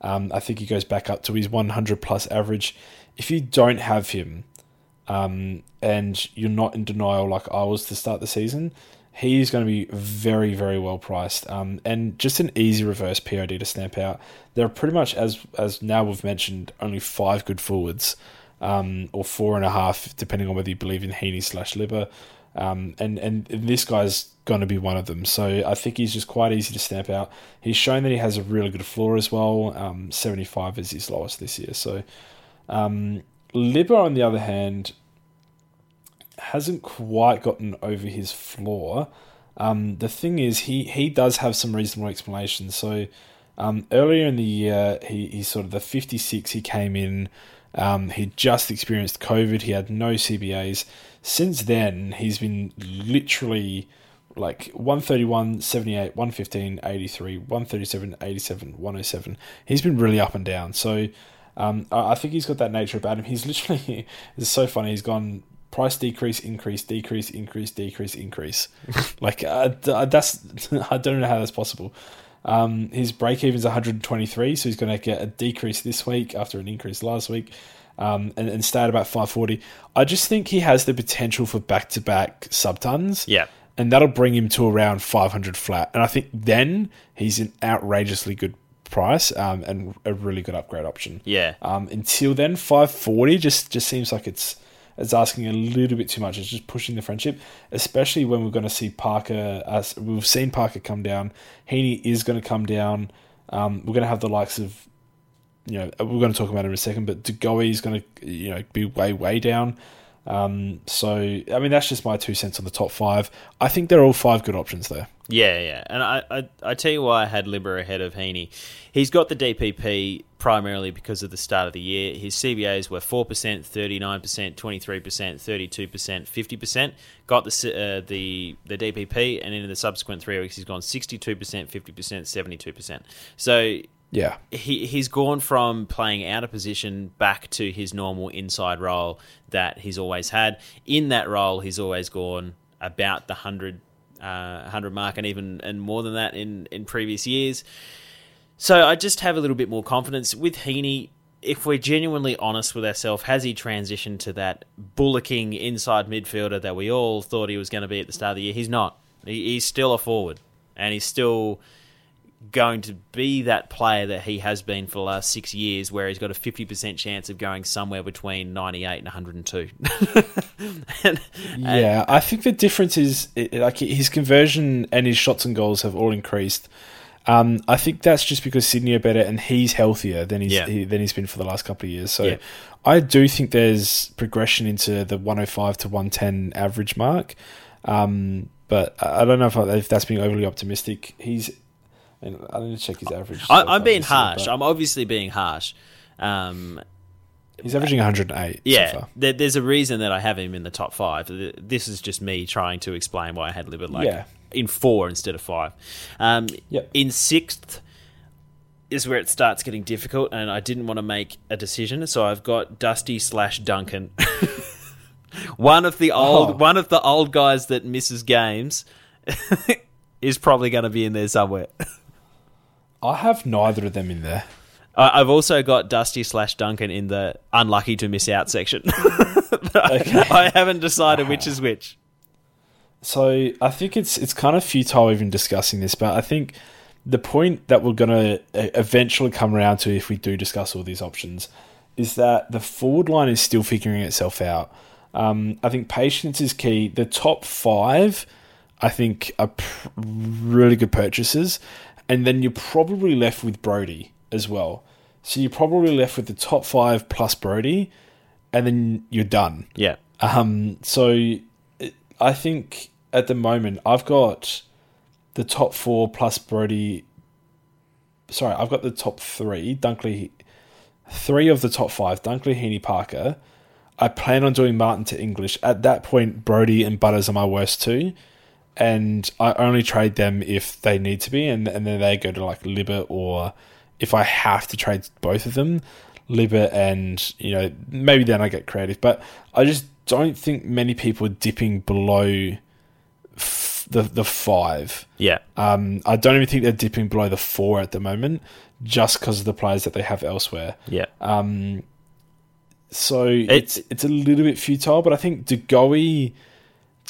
um, I think he goes back up to his 100 plus average. If you don't have him um, and you're not in denial like I was to start the season, he's going to be very, very well priced um, and just an easy reverse POD to stamp out. There are pretty much, as as now we've mentioned, only five good forwards um, or four and a half, depending on whether you believe in Heaney slash Libber. Um, and, and this guy's going to be one of them. So I think he's just quite easy to stamp out. He's shown that he has a really good floor as well. Um, 75 is his lowest this year. So um, Libber, on the other hand, hasn't quite gotten over his floor. Um, the thing is, he, he does have some reasonable explanations. So um, earlier in the year, he, he sort of the 56, he came in. Um, he just experienced COVID. He had no CBAs. Since then, he's been literally like 131, 78, 115, 83, 137, 87, 107. He's been really up and down. So um, I I think he's got that nature about him. He's literally, it's so funny. He's gone price decrease, increase, decrease, increase, decrease, increase. like uh, that's, I don't know how that's possible. Um, his break even is 123, so he's going to get a decrease this week after an increase last week, um, and, and stay at about 540. I just think he has the potential for back to back subtons. Yeah. And that'll bring him to around 500 flat. And I think then he's an outrageously good price um, and a really good upgrade option. Yeah. Um, until then, 540 just, just seems like it's it's asking a little bit too much. It's just pushing the friendship, especially when we're going to see Parker. As we've seen Parker come down, Heaney is going to come down. Um, we're going to have the likes of, you know, we're going to talk about it in a second, but De Goey is going to, you know, be way way down. Um, so I mean, that's just my two cents on the top five. I think they're all five good options there. Yeah, yeah. And I, I, I tell you why I had Libber ahead of Heaney. He's got the DPP primarily because of the start of the year. His CBAs were 4%, 39%, 23%, 32%, 50%. Got the uh, the the DPP, and in the subsequent three weeks, he's gone 62%, 50%, 72%. So Yeah, he he's gone from playing out of position back to his normal inside role that he's always had. In that role, he's always gone about the hundred uh, hundred mark, and even and more than that in in previous years. So I just have a little bit more confidence with Heaney. If we're genuinely honest with ourselves, has he transitioned to that bullocking inside midfielder that we all thought he was going to be at the start of the year? He's not. He, he's still a forward, and he's still going to be that player that he has been for the last six years, where he's got a 50% chance of going somewhere between 98 and 102. and, yeah, I think the difference is like his conversion and his shots and goals have all increased. Um, I think that's just because Sydney are better and he's healthier than he's Yeah. he, than he's been for the last couple of years. So Yeah. I do think there's progression into the 105 to 110 average mark. Um, but I I don't know if, I, if that's being overly optimistic. He's I need to check his average. I, I'm being harsh. I'm obviously being harsh. Um, he's averaging 108. so yeah, far. there, there's a reason that I have him in the top five. This is just me trying to explain why I had Libert like Yeah. in four instead of five. Um, Yep. In sixth is where it starts getting difficult, and I didn't want to make a decision, so I've got Dusty slash Duncan. one of the old, Oh. one of the old guys that misses games is probably going to be in there somewhere. I have neither of them in there. I've also got Dusty slash Duncan in the unlucky to miss out section. I haven't decided which is which. So I think it's it's kind of futile even discussing this, but I think the point that we're going to eventually come around to if we do discuss all these options is that the forward line is still figuring itself out. Um, I think patience is key. The top five, I think, are pr- really good purchases, and then you're probably left with Brodie as well. So you're probably left with the top five plus Brodie, and then you're done. Yeah. Um, so I think at the moment I've got the top four plus Brodie. Sorry, I've got the top three. Dunkley, three of the top five. Dunkley, Heaney, Parker. I plan on doing Martin to English. At that point, Brodie and Butters are my worst two, and I only trade them if they need to be, and and then they go to like Libert or if I have to trade both of them, Libert and you know maybe then I get creative, but I just don't think many people are dipping below f- the the five. Yeah. Um, I don't even think they're dipping below the four at the moment, just because of the players that they have elsewhere. Yeah. Um, so it's it's a little bit futile, but I think De Goey,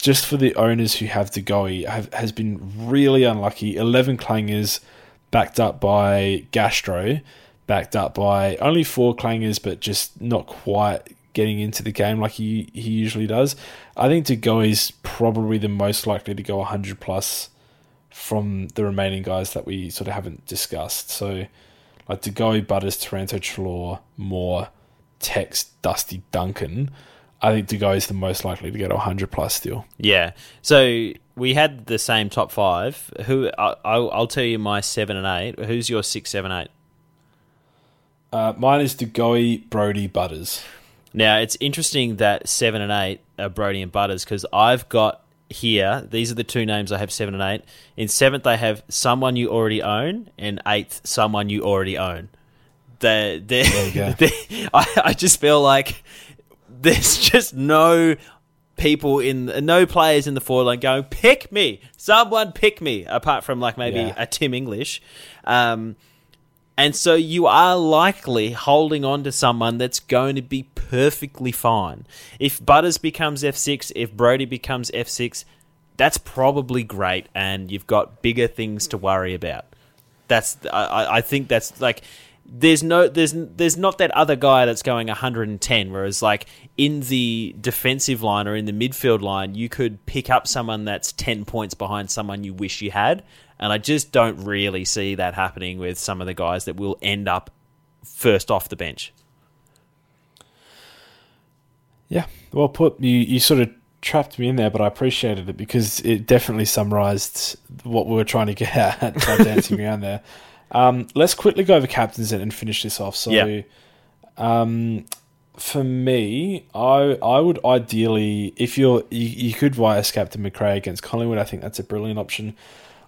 just for the owners who have De Goey, have, has been really unlucky. Eleven clangers, backed up by Gastro, backed up by only four clangers, but just not quite getting into the game like he he usually does. I think De Goey is probably the most likely to go hundred plus from the remaining guys that we sort of haven't discussed. So like De Goey, Butters, Taranto, Treloar, Moore, Tex, Dusty, Duncan. I think De Goey is the most likely to get 100 plus still. Yeah. So we had the same top five. Who I, I'll, I'll tell you my seven and eight. Who's your six, seven, eight? Uh, mine is Degoe, Brodie, Butters. Now it's interesting that seven and eight are Brodie and Butters because I've got here. These are the two names I have seven and eight. In seventh, I have someone you already own, and eighth, someone you already own. The, the, you go. the- I, I just feel like there's just no people in no players in the forward line going pick me, someone pick me. Apart from like maybe Yeah. a Tim English. Um, and so you are likely holding on to someone that's going to be perfectly fine. If Butters becomes F6, if Brodie becomes F6, that's probably great, and you've got bigger things to worry about. That's I, I- I think that's like there's no there's there's not that other guy that's going 110 whereas like in the defensive line or in the midfield line you could pick up someone that's 10 points behind someone you wish you had and I just don't really see that happening with some of the guys that will end up first off the bench. Yeah, well put. You you sort of trapped me in there, but I appreciated it because it definitely summarised what we were trying to get at by dancing around there. Um, let's quickly go over captains and, and finish this off. So, Yeah. um, for me, I I would ideally, if you're you, you could vice captain Macrae against Collingwood, I think that's a brilliant option.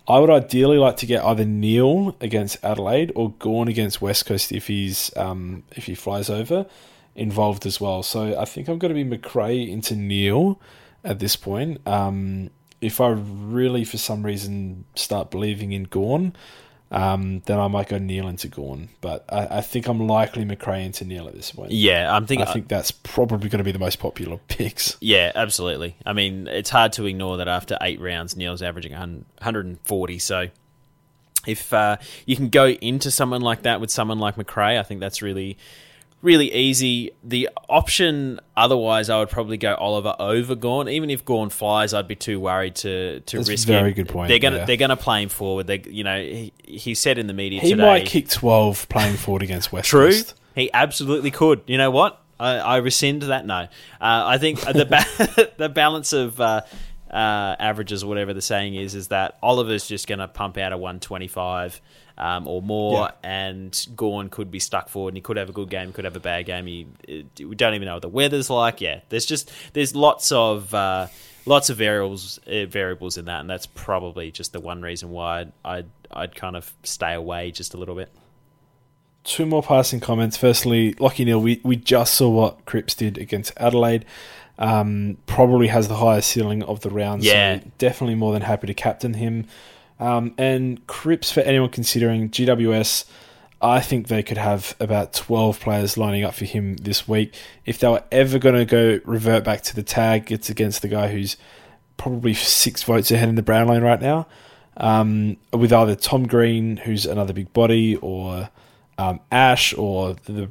I would ideally like to get either Neale against Adelaide or Gawn against West Coast if he's um, if he flies over involved as well. So I think I'm going to be Macrae into Neale at this point. Um, if I really, for some reason, start believing in Gawn, um, then I might go Neale into Gawn. But I, I think I'm likely Macrae into Neale at this point. Yeah, I'm thinking I think that's probably going to be the most popular picks. Yeah, absolutely. I mean, it's hard to ignore that after eight rounds, Neale's averaging 140. So, if uh, you can go into someone like that with someone like Macrae, I think that's really really easy. The option otherwise, I would probably go Oliver over Gawn. Even if Gawn flies, I'd be too worried to to That's risk. very him. good point, They're gonna yeah. they're gonna play him forward. They you know he, he said in the media He today. might kick 12 playing forward against West True, Coast. he absolutely could. You know what? I, I rescind that. No, uh, I think the ba- the balance of. Uh, uh, averages whatever the saying is, is that Oliver's just going to pump out a 125 um, or more, Yeah. and Gawn could be stuck forward, and he could have a good game, could have a bad game. He, it, we don't even know what the weather's like. Yeah, there's just there's lots of uh, lots of variables uh, variables in that, and that's probably just the one reason why I'd, I'd I'd kind of stay away just a little bit. Two more passing comments. Firstly, Lachie Neale, we, we just saw what Cripps did against Adelaide. Um, probably has the highest ceiling of the round. Yeah. So definitely more than happy to captain him. Um, and Cripps, for anyone considering GWS, I think they could have about 12 players lining up for him this week. If they were ever going to go revert back to the tag, it's against the guy who's probably six votes ahead in the Brownlow right now, um, with either Tom Green, who's another big body, or um, Ash, or the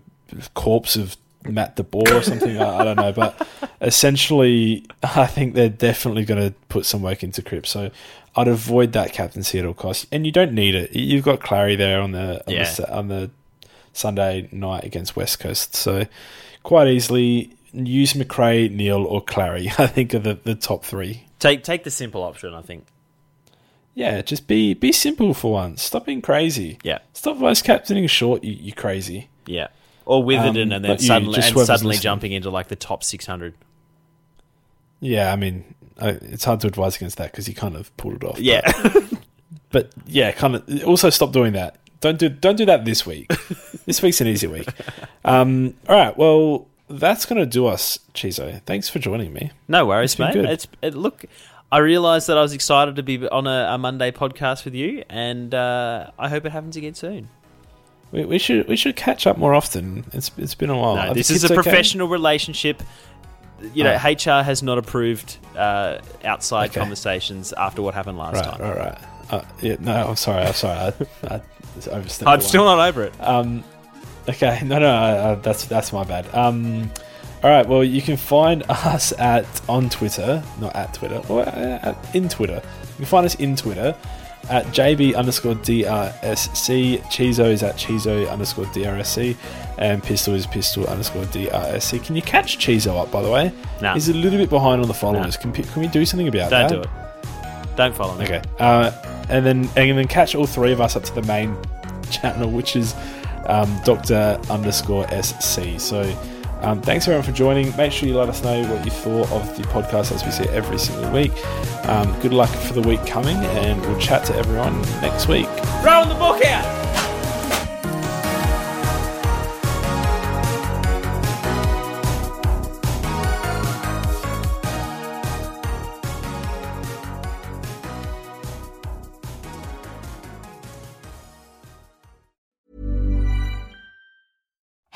corpse of Matt DeBoer or something. I, I don't know, but essentially, I think they're definitely going to put some work into Cripps. So I'd avoid that captaincy at all costs, and you don't need it. You've got Clary there on the on, Yeah. the, on the Sunday night against West Coast, so quite easily use Macrae, Neale, or Clary. I think are the, the top three. Take take the simple option, I think. Yeah, just be be simple for once. Stop being crazy. Yeah. Stop vice captaining Short. You, you crazy. Yeah. Or Witherden Um, and then suddenly and suddenly jumping into like the top 600. Yeah, I mean, it's hard to advise against that because you kind of pulled it off. Yeah. but yeah, kind of. Also, stop doing that. Don't do don't do that this week. this week's an easy week. Um, all right. Well, that's gonna do us, Chizo. Thanks for joining me. no worries, It's been mate. good. It's it, look I realized that I was excited to be on a, a Monday podcast with you and uh, I hope it happens again soon. We, we should we should catch up more often. It's it's been a while. no, this is a okay? professional relationship. You know, Oh. HR has not approved uh, outside Okay. conversations after what happened last Right, time. right, right. Uh, yeah, no, I'm sorry. I'm sorry. I, I overstepped. I'm still not over it. Um, okay, no, no, uh, that's that's my bad. Um, all right, well, you can find us at on Twitter, not at Twitter, or uh, at, in Twitter. You can find us in Twitter at JB underscore DRSC. Chizo is at Chizo underscore DRSC, and Pistol is Pistol underscore DRSC. Can you catch Chizo up, by the way? No. He's a little bit behind on the followers. No. Can, can we do something about that? Don't that? do it. Don't follow me. Okay. Uh, and then and then catch all three of us up to the main channel, which is um, Doctor underscore SC. So um, thanks everyone for joining. Make sure you let us know what you thought of the podcast as we see it every single week. Um, good luck for the week coming, and we'll chat to everyone next week. Throwing the book out.